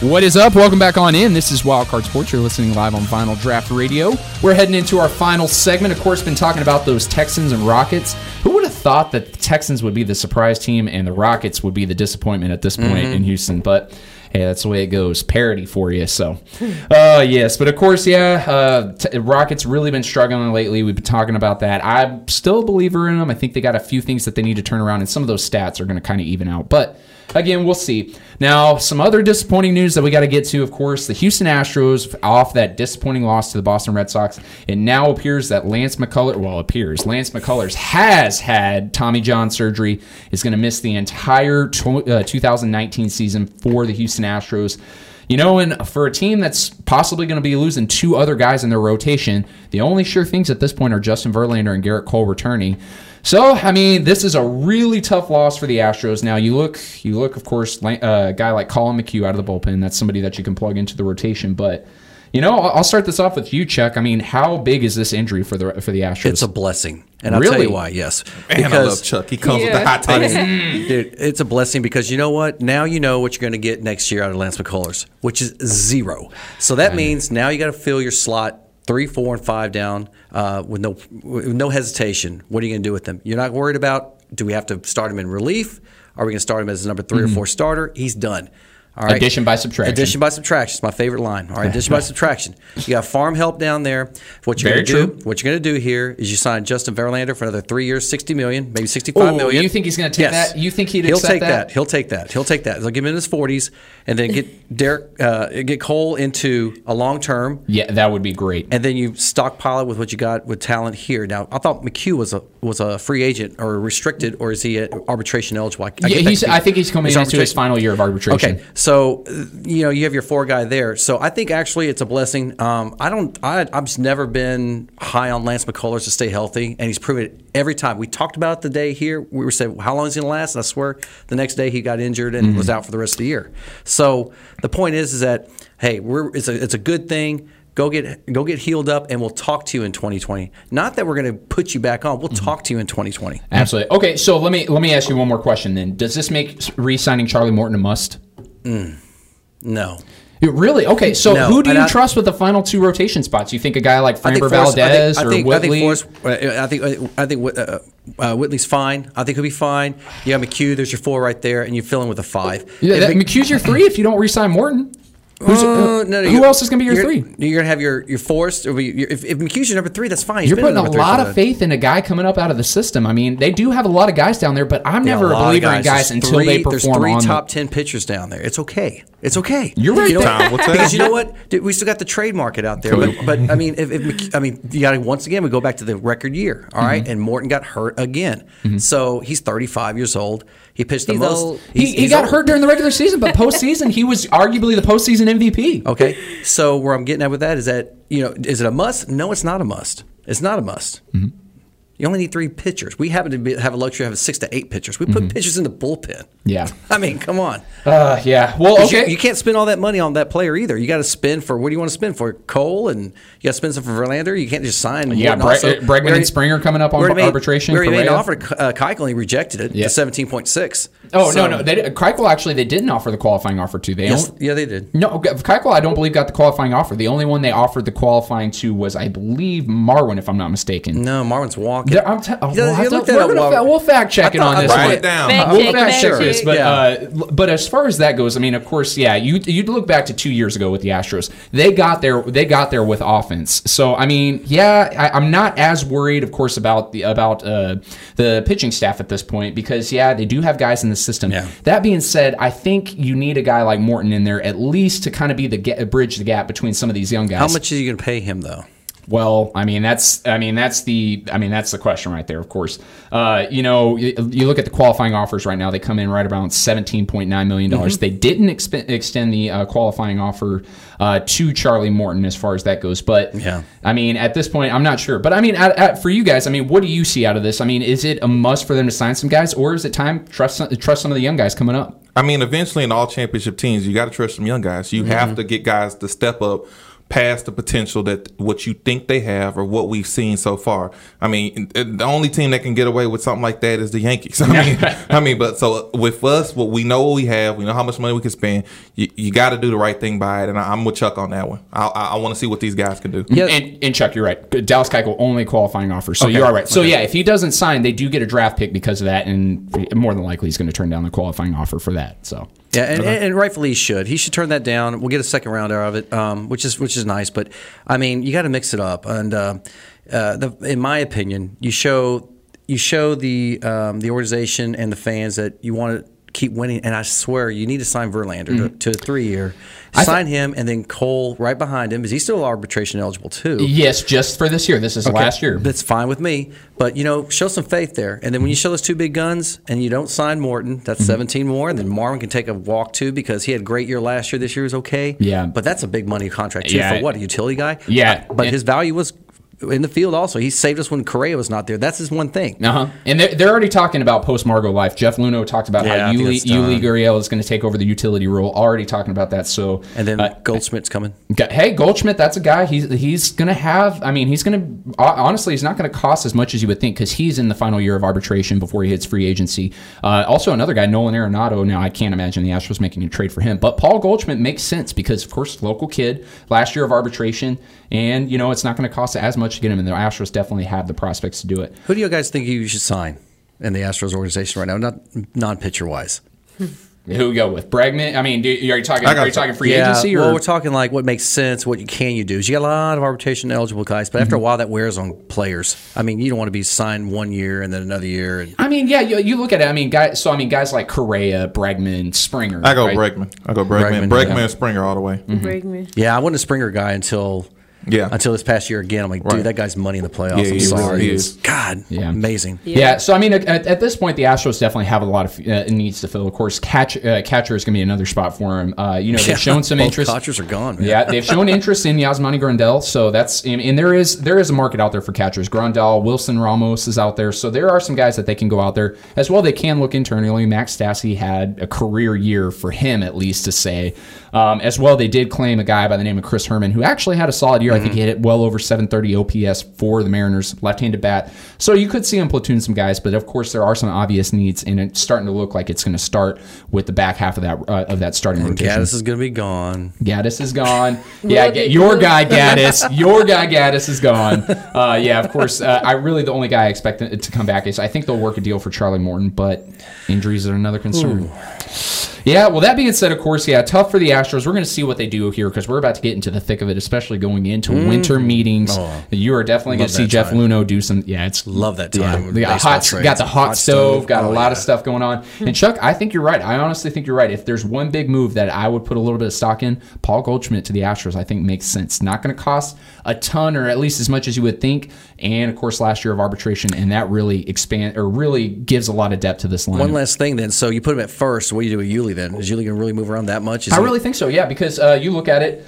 What is up? Welcome back on in. This is Wildcard Sports. You're listening live on Final Draft Radio. We're heading into our final segment. Of course, been talking about those Texans and Rockets. Who would have thought that the Texans would be the surprise team and the Rockets would be the disappointment at this point Mhm. in Houston? But hey, that's the way it goes. Parody for you. So, uh, yes, but of course, yeah. Uh, t- Rockets really been struggling lately. We've been talking about that. I'm still a believer in them. I think they got a few things that they need to turn around, and some of those stats are going to kind of even out. But again, we'll see. Now, some other disappointing news that we got to get to, of course, the Houston Astros off that disappointing loss to the Boston Red Sox. It now appears that Lance McCullers, well, appears Lance McCullers has had Tommy John surgery, is going to miss the entire uh, 2019 season for the Houston Astros. You know, and for a team that's possibly going to be losing two other guys in their rotation, the only sure things at this point are Justin Verlander and Gerrit Cole returning. So, I mean, this is a really tough loss for the Astros. Now, you look, you look, of course, uh, a guy like Collin McHugh out of the bullpen. That's somebody that you can plug into the rotation. But, you know, I'll I'll start this off with you, Chuck. I mean, how big is this injury for the for the Astros? It's a blessing. And I'll tell you why, yes. Man, I love Chuck. He comes with the hot takes. Dude, it's a blessing because you know what? Now you know what you're going to get next year out of Lance McCullers, which is zero. So that means now you got to fill your slot three, four, and five down uh, with no with no hesitation. What are you going to do with them? You're not worried about do we have to start him in relief? Are we going to start him as a number 3 Mhm. or four starter? He's done. All right. Addition by subtraction. Addition by subtraction. It's my favorite line. All right. Addition by subtraction. You got farm help down there. What you're Very going to true. do? What you're going to do here is you sign Justin Verlander for another three years, sixty million, maybe sixty-five Ooh, million. you think he's gonna take that? You think he'd He'll take that? He'll take that. He'll take that. They'll give him in his forties, and then get Derek, uh, get Cole into a long term. Yeah, that would be great. And then you stockpile it with what you got with talent here. Now, I thought McHugh was a was a free agent or restricted, or is he arbitration eligible? I, I Yeah, get he's, I think he's coming into his final year of arbitration. Okay, so you know you have your four guy there. So I think actually it's a blessing. Um, I don't. I, I've just never been high on Lance McCullers to stay healthy, and he's proven it every time. We talked about it the day here. We were saying how long is he going to last? And I swear, the next day he got injured and Mhm. was out for the rest of the year. So the point is, is that hey, we're it's a it's a good thing. Go get go get healed up, and we'll talk to you in 2020. Not that we're going to put you back on. We'll talk to you in 2020. Absolutely. Okay, so let me let me ask you one more question then. Does this make re-signing Charlie Morton a must? Mm. No. It really? Okay, so No, who do you I- trust with the final two rotation spots? You think a guy like think Framber Forrest- I think- Valdez I or think, I think Whitley? Forrest- uh, I think I think uh, uh, Whitley's fine. I think he'll be fine. You have McHugh. There's your four right there, and you fill in with a five. yeah, that, Mc- McHugh's your three if you don't re-sign Morton. Who's, Uh, uh, no, no, who else is going to be your you're- three? You're gonna have your your Forrest. Or your, if, if McHugh's your number three, that's fine. He's You're putting a lot of faith in a guy coming up out of the system. I mean, they do have a lot of guys down there, but I'm Yeah, never a, believer in guys There's until three- they perform There's three the- top ten pitchers down there. It's okay. It's okay. You're right, You know, Tom. Tell because you. know what? Dude, we still got the trade market out there. But, but I mean, if, if I mean, you got to once again we go back to the record year. All right, Mhm. and Morton got hurt again. So he's 35 years old. He pitched the He's most. old. he's- He, he he's got old. hurt during the regular season, but postseason he was arguably the postseason MVP. Okay, so where I'm getting at with that is that you know, is it a must? No, it's not a must. It's not a must. Mm-hmm. You only need three pitchers. We happen to be, have a luxury of having six to eight pitchers. We put pitchers in the bullpen. Yeah. I mean, come on. Uh, yeah. Well, okay. You, you can't spend all that money on that player either. You got to spend for what do you want to spend for Cole and you got to spend some for Verlander. You can't just sign. Yeah, Bre- also. uh, Bregman already- and Springer coming up on we made- arbitration, We already made an offer to uh, Keuchel and he rejected it. Yeah. The seventeen point six. Oh So- no, no. They, Keuchel actually they didn't offer the qualifying offer to. They Yes, yeah, they did. No, Keuchel I don't believe got the qualifying offer. The only one they offered the qualifying to was I believe Marwin, if I'm not mistaken. No, Marwin's walking. There- I'm t- oh, Yeah, we'll, you have to- looked we're up gonna while- fa- we'll fact check I it on I this. Write it down. Fact we'll check, fact fact check check. this, but Yeah. uh, but as far as that goes, I mean, of course, yeah. You you look back to two years ago with the Astros. They got there. They got there with offense. So I mean, yeah, I, I'm not as worried, of course, about the about uh, the pitching staff at this point because yeah, they do have guys in the system. Yeah. That being said, I think you need a guy like Morton in there at least to kind of be the ga- bridge the gap between some of these young guys. How much are you going to pay him though? Well, I mean that's I mean that's the I mean that's the question right there. Of course, uh, you know you, you look at the qualifying offers right now; they come in right around seventeen point nine million dollars. Mhm. They didn't exp- extend the uh, qualifying offer uh, to Charlie Morton as far as that goes. But Yeah. I mean at this point, I'm not sure. But I mean, at, at, for you guys, I mean, what do you see out of this? I mean, is it a must for them to sign some guys, or is it time trust some- trust some of the young guys coming up? I mean, eventually in all championship teams, you got to trust some young guys. You have to get guys to step up past the potential that what you think they have or what we've seen so far. I mean, the only team that can get away with something like that is the Yankees. I mean, I mean, but so with us, what we know what we have, we know how much money we can spend. You, you got to do the right thing by it, and I, I'm with Chuck on that one. I, I, I want to see what these guys can do. And, and Chuck, you're right. Dallas Keuchel only qualifying offer, so Okay. you are right. So Okay. yeah, if he doesn't sign, they do get a draft pick because of that, and more than likely he's going to turn down the qualifying offer for that. So Yeah, and, and, and rightfully he should. He should turn that down. We'll get a second round out of it, um, which is which is nice. But I mean, you got to mix it up. And uh, uh, the, in my opinion, you show you show the um, the organization and the fans that you want to keep winning. And I swear, you need to sign Verlander to, Mhm. to a three year. Sign him, and then Cole right behind him. Is he still arbitration eligible too? yes, just for this year. This is Okay, last year. That's fine with me. But you know, show some faith there. And then when you show those two big guns and you don't sign Morton, that's Mm-hmm. 17 more. And then Marwin can take a walk too because he had a great year last year. This year is okay. Yeah. But that's a big money contract too Yeah. for what a utility guy. Yeah. But And- his value was in the field also. He saved us when Correa was not there. That's his one thing. Uh huh. And they're, they're already talking about post Margot life. Jeff Luhnow talked about Yeah, I how think Yuli, that's done. Yuli Gurriel is going to take over the utility role. Already talking about that. So And then uh, Goldschmidt's coming. Hey, Goldschmidt, that's a guy. He's he's gonna have. I mean, he's gonna honestly, he's not gonna cost as much as you would think because he's in the final year of arbitration before he hits free agency. Uh, also, another guy, Nolan Arenado. Now, I can't imagine the Astros making a trade for him, but Paul Goldschmidt makes sense because, of course, local kid, last year of arbitration, and you know it's not going to cost as much to get him. And the Astros definitely have the prospects to do it. Who do you guys think you should sign in the Astros organization right now? Not non pitcher wise. Who we go with? Bregman. I mean, do, are you talking? Are you talking free yeah, agency or? Well, we're talking like what makes sense, what you can you do. Is you got a lot of arbitration eligible guys, but after a Mm-hmm. while that wears on players. I mean, you don't want to be signed one year and then another year. And I mean, yeah, you, you look at it. I mean, guys. So I mean, guys like Correa, Bregman, Springer. I go right? Bregman. I go Bregman. Bregman, Bregman, yeah. Springer all the way. Bregman. yeah, I wasn't a Springer guy until Yeah. until this past year again. I'm like, dude, Right. that guy's money in the playoffs. Yeah, I'm he sorry. really is. God, Yeah. amazing. Yeah. so I mean, at, at this point, the Astros definitely have a lot of uh, needs to fill. Of course, catch, uh, catcher is going to be another spot for him. Uh, you know, they've Yeah, shown some both interest. catchers are gone, man. Yeah, they've shown interest in Yasmani Grandal, so that's and, and there is there is a market out there for catchers. Grandal, Wilson Ramos is out there, so there are some guys that they can go out there as well. They can look internally. Max Stassi had a career year for him, at least to say. Um, as well, they did claim a guy by the name of Chris Herrmann, who actually had a solid year. I think he hit well over 730 OPS for the Mariners, left-handed bat. So you could see him platoon some guys, but of course there are some obvious needs, and it's starting to look like it's going to start with the back half of that uh, of that starting And rotation. Gattis is going to be gone. Gattis is gone. Yeah, your guy Gattis, your guy Gattis is gone. Uh, yeah, of course. Uh, I really the only guy I expect to come back is I think they'll work a deal for Charlie Morton, but injuries are another concern. Yeah, well, that being said, of course, yeah, tough for the Astros. We're going to see what they do here because we're about to get into the thick of it, especially going into mm-hmm. winter meetings. Oh. you are definitely going to see Jeff time. Luhnow do some. Yeah, it's Love that yeah, time. they got hot, trades. got the hot, stove, got a Oh, lot of stuff going on. Hmm. And Chuck, I think you're right. I honestly think you're right. If there's one big move that I would put a little bit of stock in, Paul Goldschmidt to the Astros, I think makes sense. Not going to cost a ton, or at least as much as you would think. And of course, last year of arbitration, and that really expand or really gives a lot of depth to this line. One last thing then. So you put him at first. What do you do with Yuli then? Is Yuli going to really move around that much? Is I really think so. Yeah, because uh, you look at it.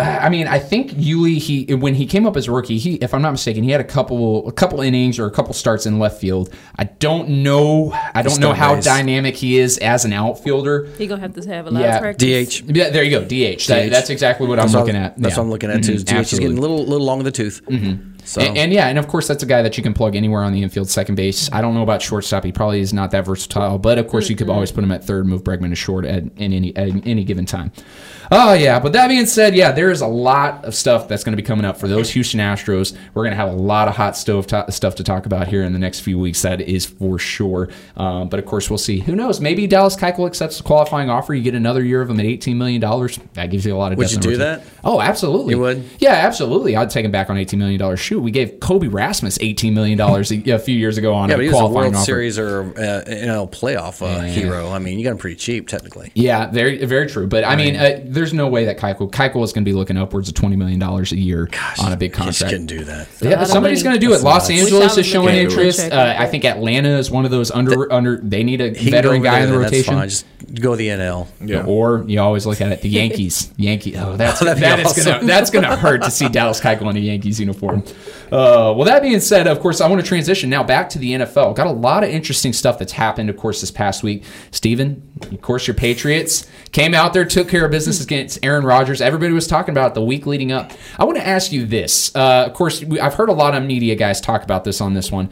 I mean, I think Yuli. He when he came up as a rookie, he, if I'm not mistaken, he had a couple a couple innings or a couple starts in left field. I don't know. I don't know how base. dynamic he is as an outfielder. He gonna have to have a lot Yeah, of practice. DH. Yeah, there you go. DH. That- DH. that's exactly what I'm That's looking at. That's Yeah. what I'm looking at too. is Mhm, DH is getting a little little long in the tooth. So And, and yeah, and of course that's a guy that you can plug anywhere on the infield, second base. I don't know about shortstop; he probably is not that versatile. But of course, you could always put him at third, move Bregman to short at in any at any given time. Oh yeah, but that being said, yeah, there is a lot of stuff that's going to be coming up for those Houston Astros. We're going to have a lot of hot stove to- stuff to talk about here in the next few weeks. That is for sure. Um, but of course, we'll see. Who knows? Maybe Dallas Keuchel accepts the qualifying offer. You get another year of him at eighteen million dollars. That gives you a lot of. Would you do that? Oh, absolutely. You would? Yeah, absolutely. I'd take him back on eighteen million dollars. Shoot, we gave Colby Rasmus eighteen million dollars a, few years ago on yeah, a but he was a qualifying World offer. Series or uh, NL playoff uh, hero. I mean, you got him pretty cheap, technically. Yeah, very very true. But I mean, uh, there's no way that Keuchel Keuchel is going to be looking upwards of twenty million dollars a year on a big contract. He just contract. couldn't do that. Yeah, but somebody's going to do it. Los nuts. Angeles is showing interest. Uh, I think Atlanta is one of those under under. They need a He can go veteran guy there, in the then that's rotation. fine. Just go the NL. Yeah. Or you always look at it, the Yankees. Yankee. Oh, that's That'd be that is awesome. gonna that's gonna hurt to see Dallas Keuchel in a Yankees uniform. Uh, well, that being said, of course, I want to transition now back to the NFL. Got a lot of interesting stuff that's happened, of course, this past week. Steven, of course, your Patriots came out there, took care of business against Aaron Rodgers. Everybody was talking about the week leading up. I want to ask you this. Uh, of course, I've heard a lot of media guys talk about this on this one.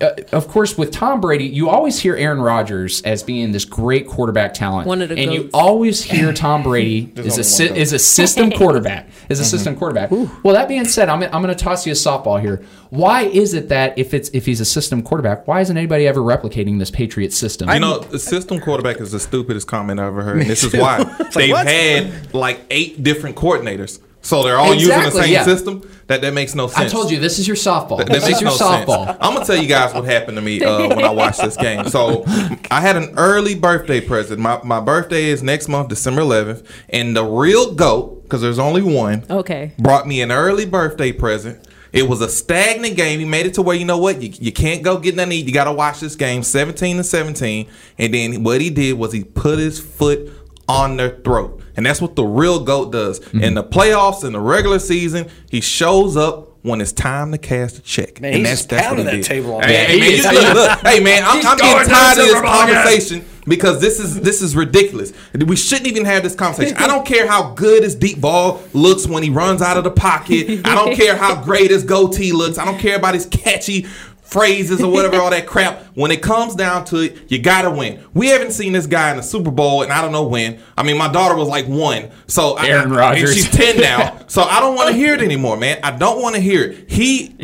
Uh, of course, with Tom Brady, you always hear Aaron Rodgers as being this great quarterback talent, One of the and you always hear Tom Brady is a only sy- one goat. is a system quarterback. Is a system quarterback. Well, that being said, I'm, I'm going to toss you a softball here. Why is it that if it's if he's a system quarterback, why isn't anybody ever replicating this Patriots system? You know, the system quarterback is the stupidest comment I've ever heard. And this is why they've what? had like eight different coordinators. So they're all using the same yeah. system. That that makes no sense. I told you this is your softball. That, this makes is your no softball. sense. I'm gonna tell you guys what happened to me uh, when I watched this game. So I had an early birthday present. My my birthday is next month, December 11th, and the real goat, because there's only one, Okay. brought me an early birthday present. It was a stagnant game. He made it to where you know what you, you can't go get nothing. to eat. You got to watch this game, seventeen to seventeen. And then what he did was he put his foot on their throat, and that's what the real goat does. Mm-hmm. In the playoffs, in the regular season, he shows up when it's time to cash a check. Man, and he's that's, just that's what he that did. table on Hey, that. hey, man, look, look, hey man, I'm, I'm getting tired of this Super Bowl again. conversation because this is this is ridiculous. We shouldn't even have this conversation. I don't care how good his deep ball looks when he runs out of the pocket. I don't care how great his goatee looks. I don't care about his catchy phrases or whatever, all that crap. When it comes down to it, you gotta win. We haven't seen this guy in the Super Bowl, and I don't know when. I mean, my daughter was like one, so Aaron I, Rodgers. and she's ten now. so I don't want to hear it anymore, man. I don't want to hear it. He,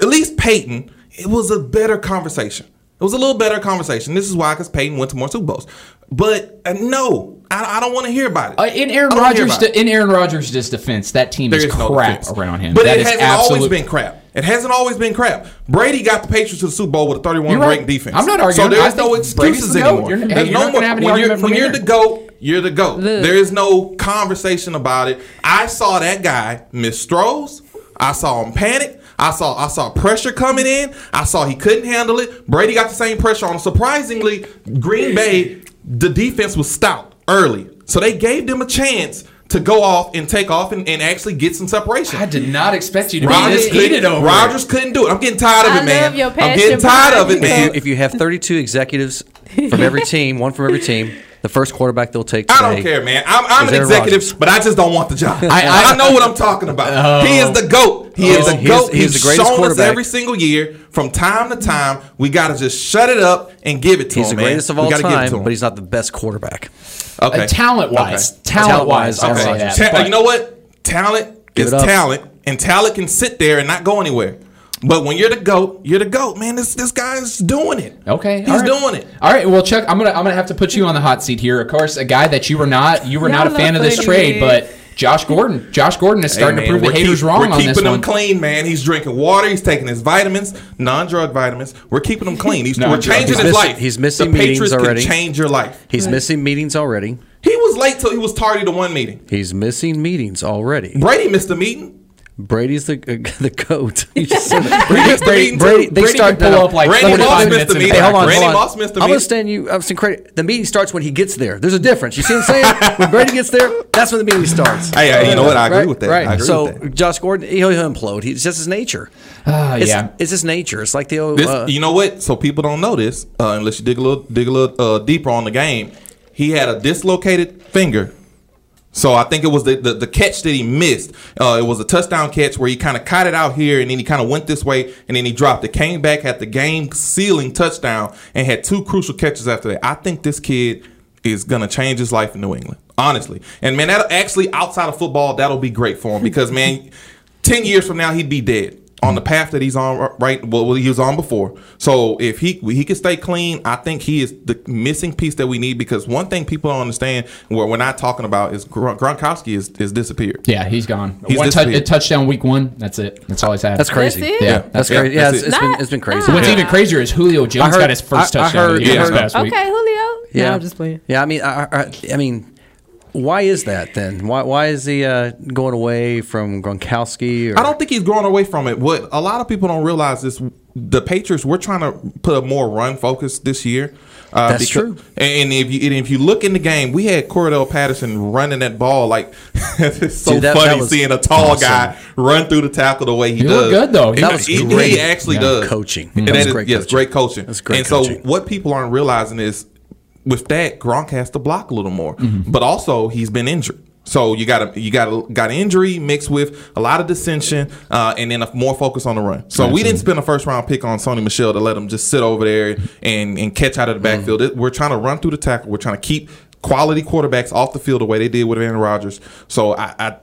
at least Peyton, it was a better conversation. It was a little better conversation. This is why, because Peyton went to more Super Bowls. But uh, no, I, I don't want to hear about it. Uh, in Aaron I don't wanna hear Rodgers, it. in Aaron Rodgers' defense, that team There is is no crap defense. around him. But That it is hasn't absolute- always been crap. It hasn't always been crap. Brady got the Patriots to the Super Bowl with a 31 You're right. ranked defense. I'm not arguing. So there's no excuses the anymore. You're- hey, There's you're no more. when you're, when you're the GOAT, you're the GOAT. Look. There is no conversation about it. I saw that guy, Miss Strohs. I saw him panic. I saw I saw pressure coming in. I saw he couldn't handle it. Brady got the same pressure on him. Surprisingly, Green Bay, the defense was stout early. So they gave them a chance to go off and take off and, and actually get some separation. I did not expect you to be Rodgers this heated couldn't, over. Rodgers couldn't do it. I'm getting tired of I it, man. love your I'm getting tired of it, man. If you, if you have 32 executives from every team, one from every team, the first quarterback they'll take I don't care, man. I'm, I'm an executive, Rodgers. but I just don't want the job. I, I- I know what I'm talking about. he is the goat. He is Oh, the goat. he is He's the greatest shown us quarterback. every single year. From time to time, we got to just shut it up and give it to He's him. the greatest man. of all we give it to time, him. but he's not the best quarterback. okay. Uh, talent-wise, Okay. talent-wise, I'll Talent-wise, say Aaron that. Ta- you know what? Talent Give is talent, and talent can sit there and not go anywhere. But when you're the goat, you're the goat, man. This this guy's doing it. Okay, he's all right. doing it. All right, well, Chuck, I'm gonna I'm gonna have to put you on the hot seat here. Of course, a guy that you were not you were not a fan of this funny. trade, but Josh Gordon, Josh Gordon is starting Hey, to prove the we're haters keep- wrong We're on keeping this him clean, man. He's drinking water. He's taking his vitamins, non-drug vitamins. We're keeping him clean. He's, we're changing He's his missing- life. he's missing the meetings Patriots already. Can change your life. He's missing meetings already. He was late till he was tardy to one meeting. He's missing meetings already. Brady missed a meeting. Brady's the the goat. You just said that. Brady missed a meeting too. Brady, they Brady start pull up like Randy Moss missed in meeting. Hey, hold on, Randy hold on. Moss missed a I'm gonna stand you up some credit. The meeting starts when he gets there. There's a difference. You see what I'm saying? when Brady gets there, that's when the meeting starts. Hey, hey, you know what? I agree right? with that. Right. I agree so with that. Josh Gordon, he'll, he'll implode. He's just his nature. Ah, It's, yeah. it's his nature. It's like the old. This, uh, you know what? So people don't know this uh, unless you dig a little, dig a little uh, deeper on the game. He had a dislocated finger So I think it was the, the, the catch that he missed. Uh, it was a touchdown catch where he kind of caught it out here and then he kind of went this way and then he dropped it. Came back, had the game sealing touchdown and had two crucial catches after that. I think this kid is gonna change his life in New England, honestly. And man, that actually outside of football, that'll be great for him because man, ten years from now he'd be dead on the path that he's on right well he was on before so if he he can stay clean i think he is the missing piece that we need because one thing people don't understand what we're not talking about is Gron- gronkowski is, is disappeared Yeah, he's gone. He's one tou- touchdown week one. That's it. That's all he's had. That's crazy. That's it? Yeah, That's crazy. Yeah, it's- it's been- it's been crazy. So what's even crazier is Julio Jones heard- got his first I- I touchdown heard- of the game I this heard- past week. Okay, Julio. Yeah, No, I'm just playing. Yeah, I mean, I, I, I mean, why is that then? Why why is he uh, going away from Gronkowski? Or, I don't think he's going away from it. What a lot of people don't realize is the Patriots. We're trying to put a more run focus this year. Uh, That's true. And if you and if you look in the game, we had Cordarrelle Patterson running that ball like it's so Dude, that- funny that seeing a tall awesome. guy run through the tackle the way he, He does. looked good, though. He, That was he- great. he actually Yeah. does Coaching. And That that was is great yes, coaching. great coaching. That's great and so what people aren't realizing is with that Gronk has to block a little more, Mm-hmm. but also he's been injured. So you got a you got a, got injury mixed with a lot of dissension, uh, and then a more focus on the run. So we didn't spend a first round pick on Sony Michel to let him just sit over there and and catch out of the backfield. Mm-hmm. We're trying to run through the tackle. We're trying to keep quality quarterbacks off the field the way they did with Aaron Rodgers. So I, I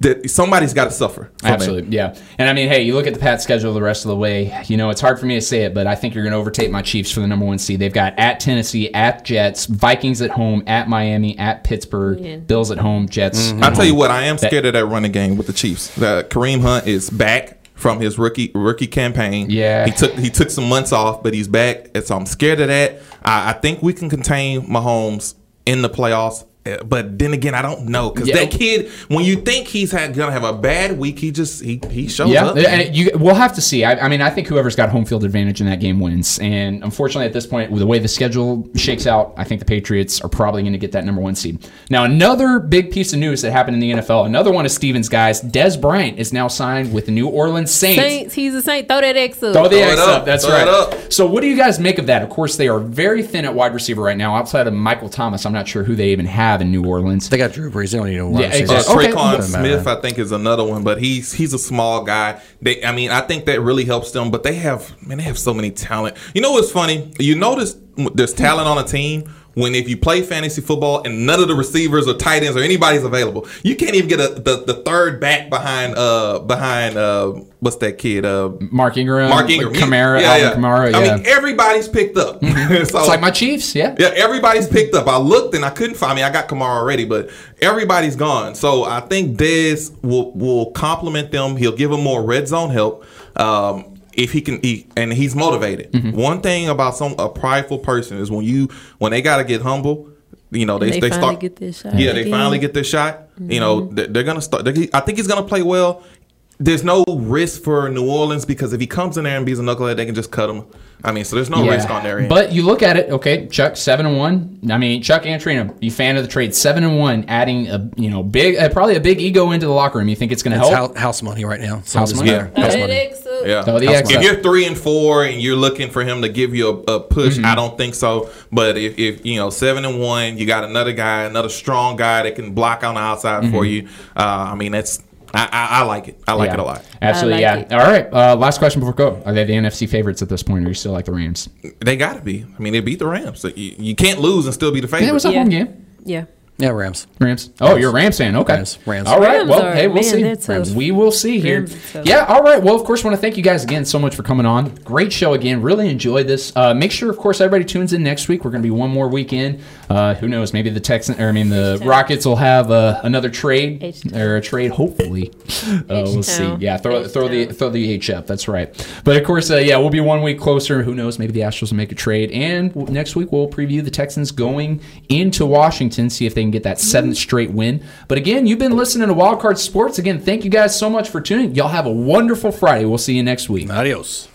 that somebody's got to suffer. from that. Absolutely, yeah. And I mean, hey, you look at the Pat schedule the rest of the way. You know, it's hard for me to say it, but I think you're going to overtake my Chiefs for the number one seed. They've got at Tennessee, at Jets, Vikings at home, at Miami, at Pittsburgh, Bills at home, Jets. I'll tell you what, I am scared of that running game with the Chiefs. Uh, Kareem Hunt is back from his rookie rookie campaign. Yeah. he took he took some months off, but he's back, and so I'm scared of that. I, I think we can contain Mahomes in the playoffs. Uh, But then again, I don't know because Yeah. that kid, when you think he's had, gonna have a bad week, he just he he shows Yeah, up. and you, we'll have to see. I, I mean, I think whoever's got home field advantage in that game wins. And unfortunately, at this point, with the way the schedule shakes out, I think the Patriots are probably going to get that number one seed. Now, another big piece of news that happened in the NFL. Another one of Stevens' guys, Dez Bryant, is now signed with the New Orleans Saints. Saints, he's a Saint. Throw that X up. Throw the Throw X up. up. That's Throw right. up. So, what do you guys make of that? Of course, they are very thin at wide receiver right now. Outside of Michael Thomas, I'm not sure who they even have in New Orleans. They got Drew Brees. They don't need no wide Yeah, receiver. exactly. Uh, Tre'Quan Doesn't. Smith, I think, is another one, but he's he's a small guy. They, I mean, I think that really helps them. But they have, man, they have so many talent. You know what's funny? You notice there's talent on a team when if you play fantasy football and none of the receivers or tight ends or anybody's available, you can't even get a, the the third back behind uh behind uh what's that kid uh Mark Ingram, Mark Ingram, He- Kamara, yeah, yeah. Kamara. Yeah. I mean, everybody's picked up. so, it's like my Chiefs. Yeah. yeah, everybody's picked up. I looked and I couldn't find. I mean, I got Kamara already, but everybody's gone. So I think Dez will will complement them. He'll give them more red zone help. Um, if he can eat and he's motivated. Mm-hmm. One thing about some a prideful person is when you when they got to get humble. You know they They they, finally start get their shot Yeah, they again. finally get their shot. You know Mm-hmm. they're, they're gonna start. They, I think he's gonna play well. There's no risk for New Orleans because if he comes in there and beats a knucklehead, they can just cut him. I mean, so there's no Yeah. risk on their end. But you look at it, okay, Chuck seven and one. I mean, Chuck Antrina, you fan of the trade, seven and one, adding a you know big, uh, probably a big ego into the locker room. You think it's going to help? house, house money right now. So House money? Yeah. House money. X. Yeah. Throw the if you're three and four and you're looking for him to give you a, a push, Mm-hmm. I don't think so. But if, if you know seven and one, you got another guy, another strong guy that can block on the outside for you. Uh, I mean, that's I, I, I like it. I like. Yeah. it a lot. Absolutely, like yeah. All right, uh, last question before we go. Are they the NFC favorites at this point, or are you still like the Rams? They got to be. I mean, they beat the Rams. So you, you can't lose and still be the favorite. Yeah, it was a Yeah. home game. Yeah. Yeah, Rams. Rams. Oh, you're a Rams fan. Okay. Rams. Rams. All right. Rams well, are- hey, we'll man, see. they're. We will see here. Rams are tough. Yeah. All right. Well, of course, want to thank you guys again so much for coming on. Great show again. Really enjoyed this. Uh, make sure, of course, everybody tunes in next week. We're going to be one more weekend. Uh, who knows? Maybe the Texans, or I mean, the Rockets will have uh, another trade H-Town. or a trade. Hopefully, uh, we'll see. Yeah. Throw throw the H-Town. throw the H up. That's right. But of course, uh, yeah, we'll be one week closer. Who knows? Maybe the Astros will make a trade. And next week we'll preview the Texans going into Washington, see if they can get that seventh mm-hmm. straight win. But again, you've been listening to Wildcard Sports. Again, thank you guys so much for tuning. Y'all have a wonderful Friday. We'll see you next week. Adios.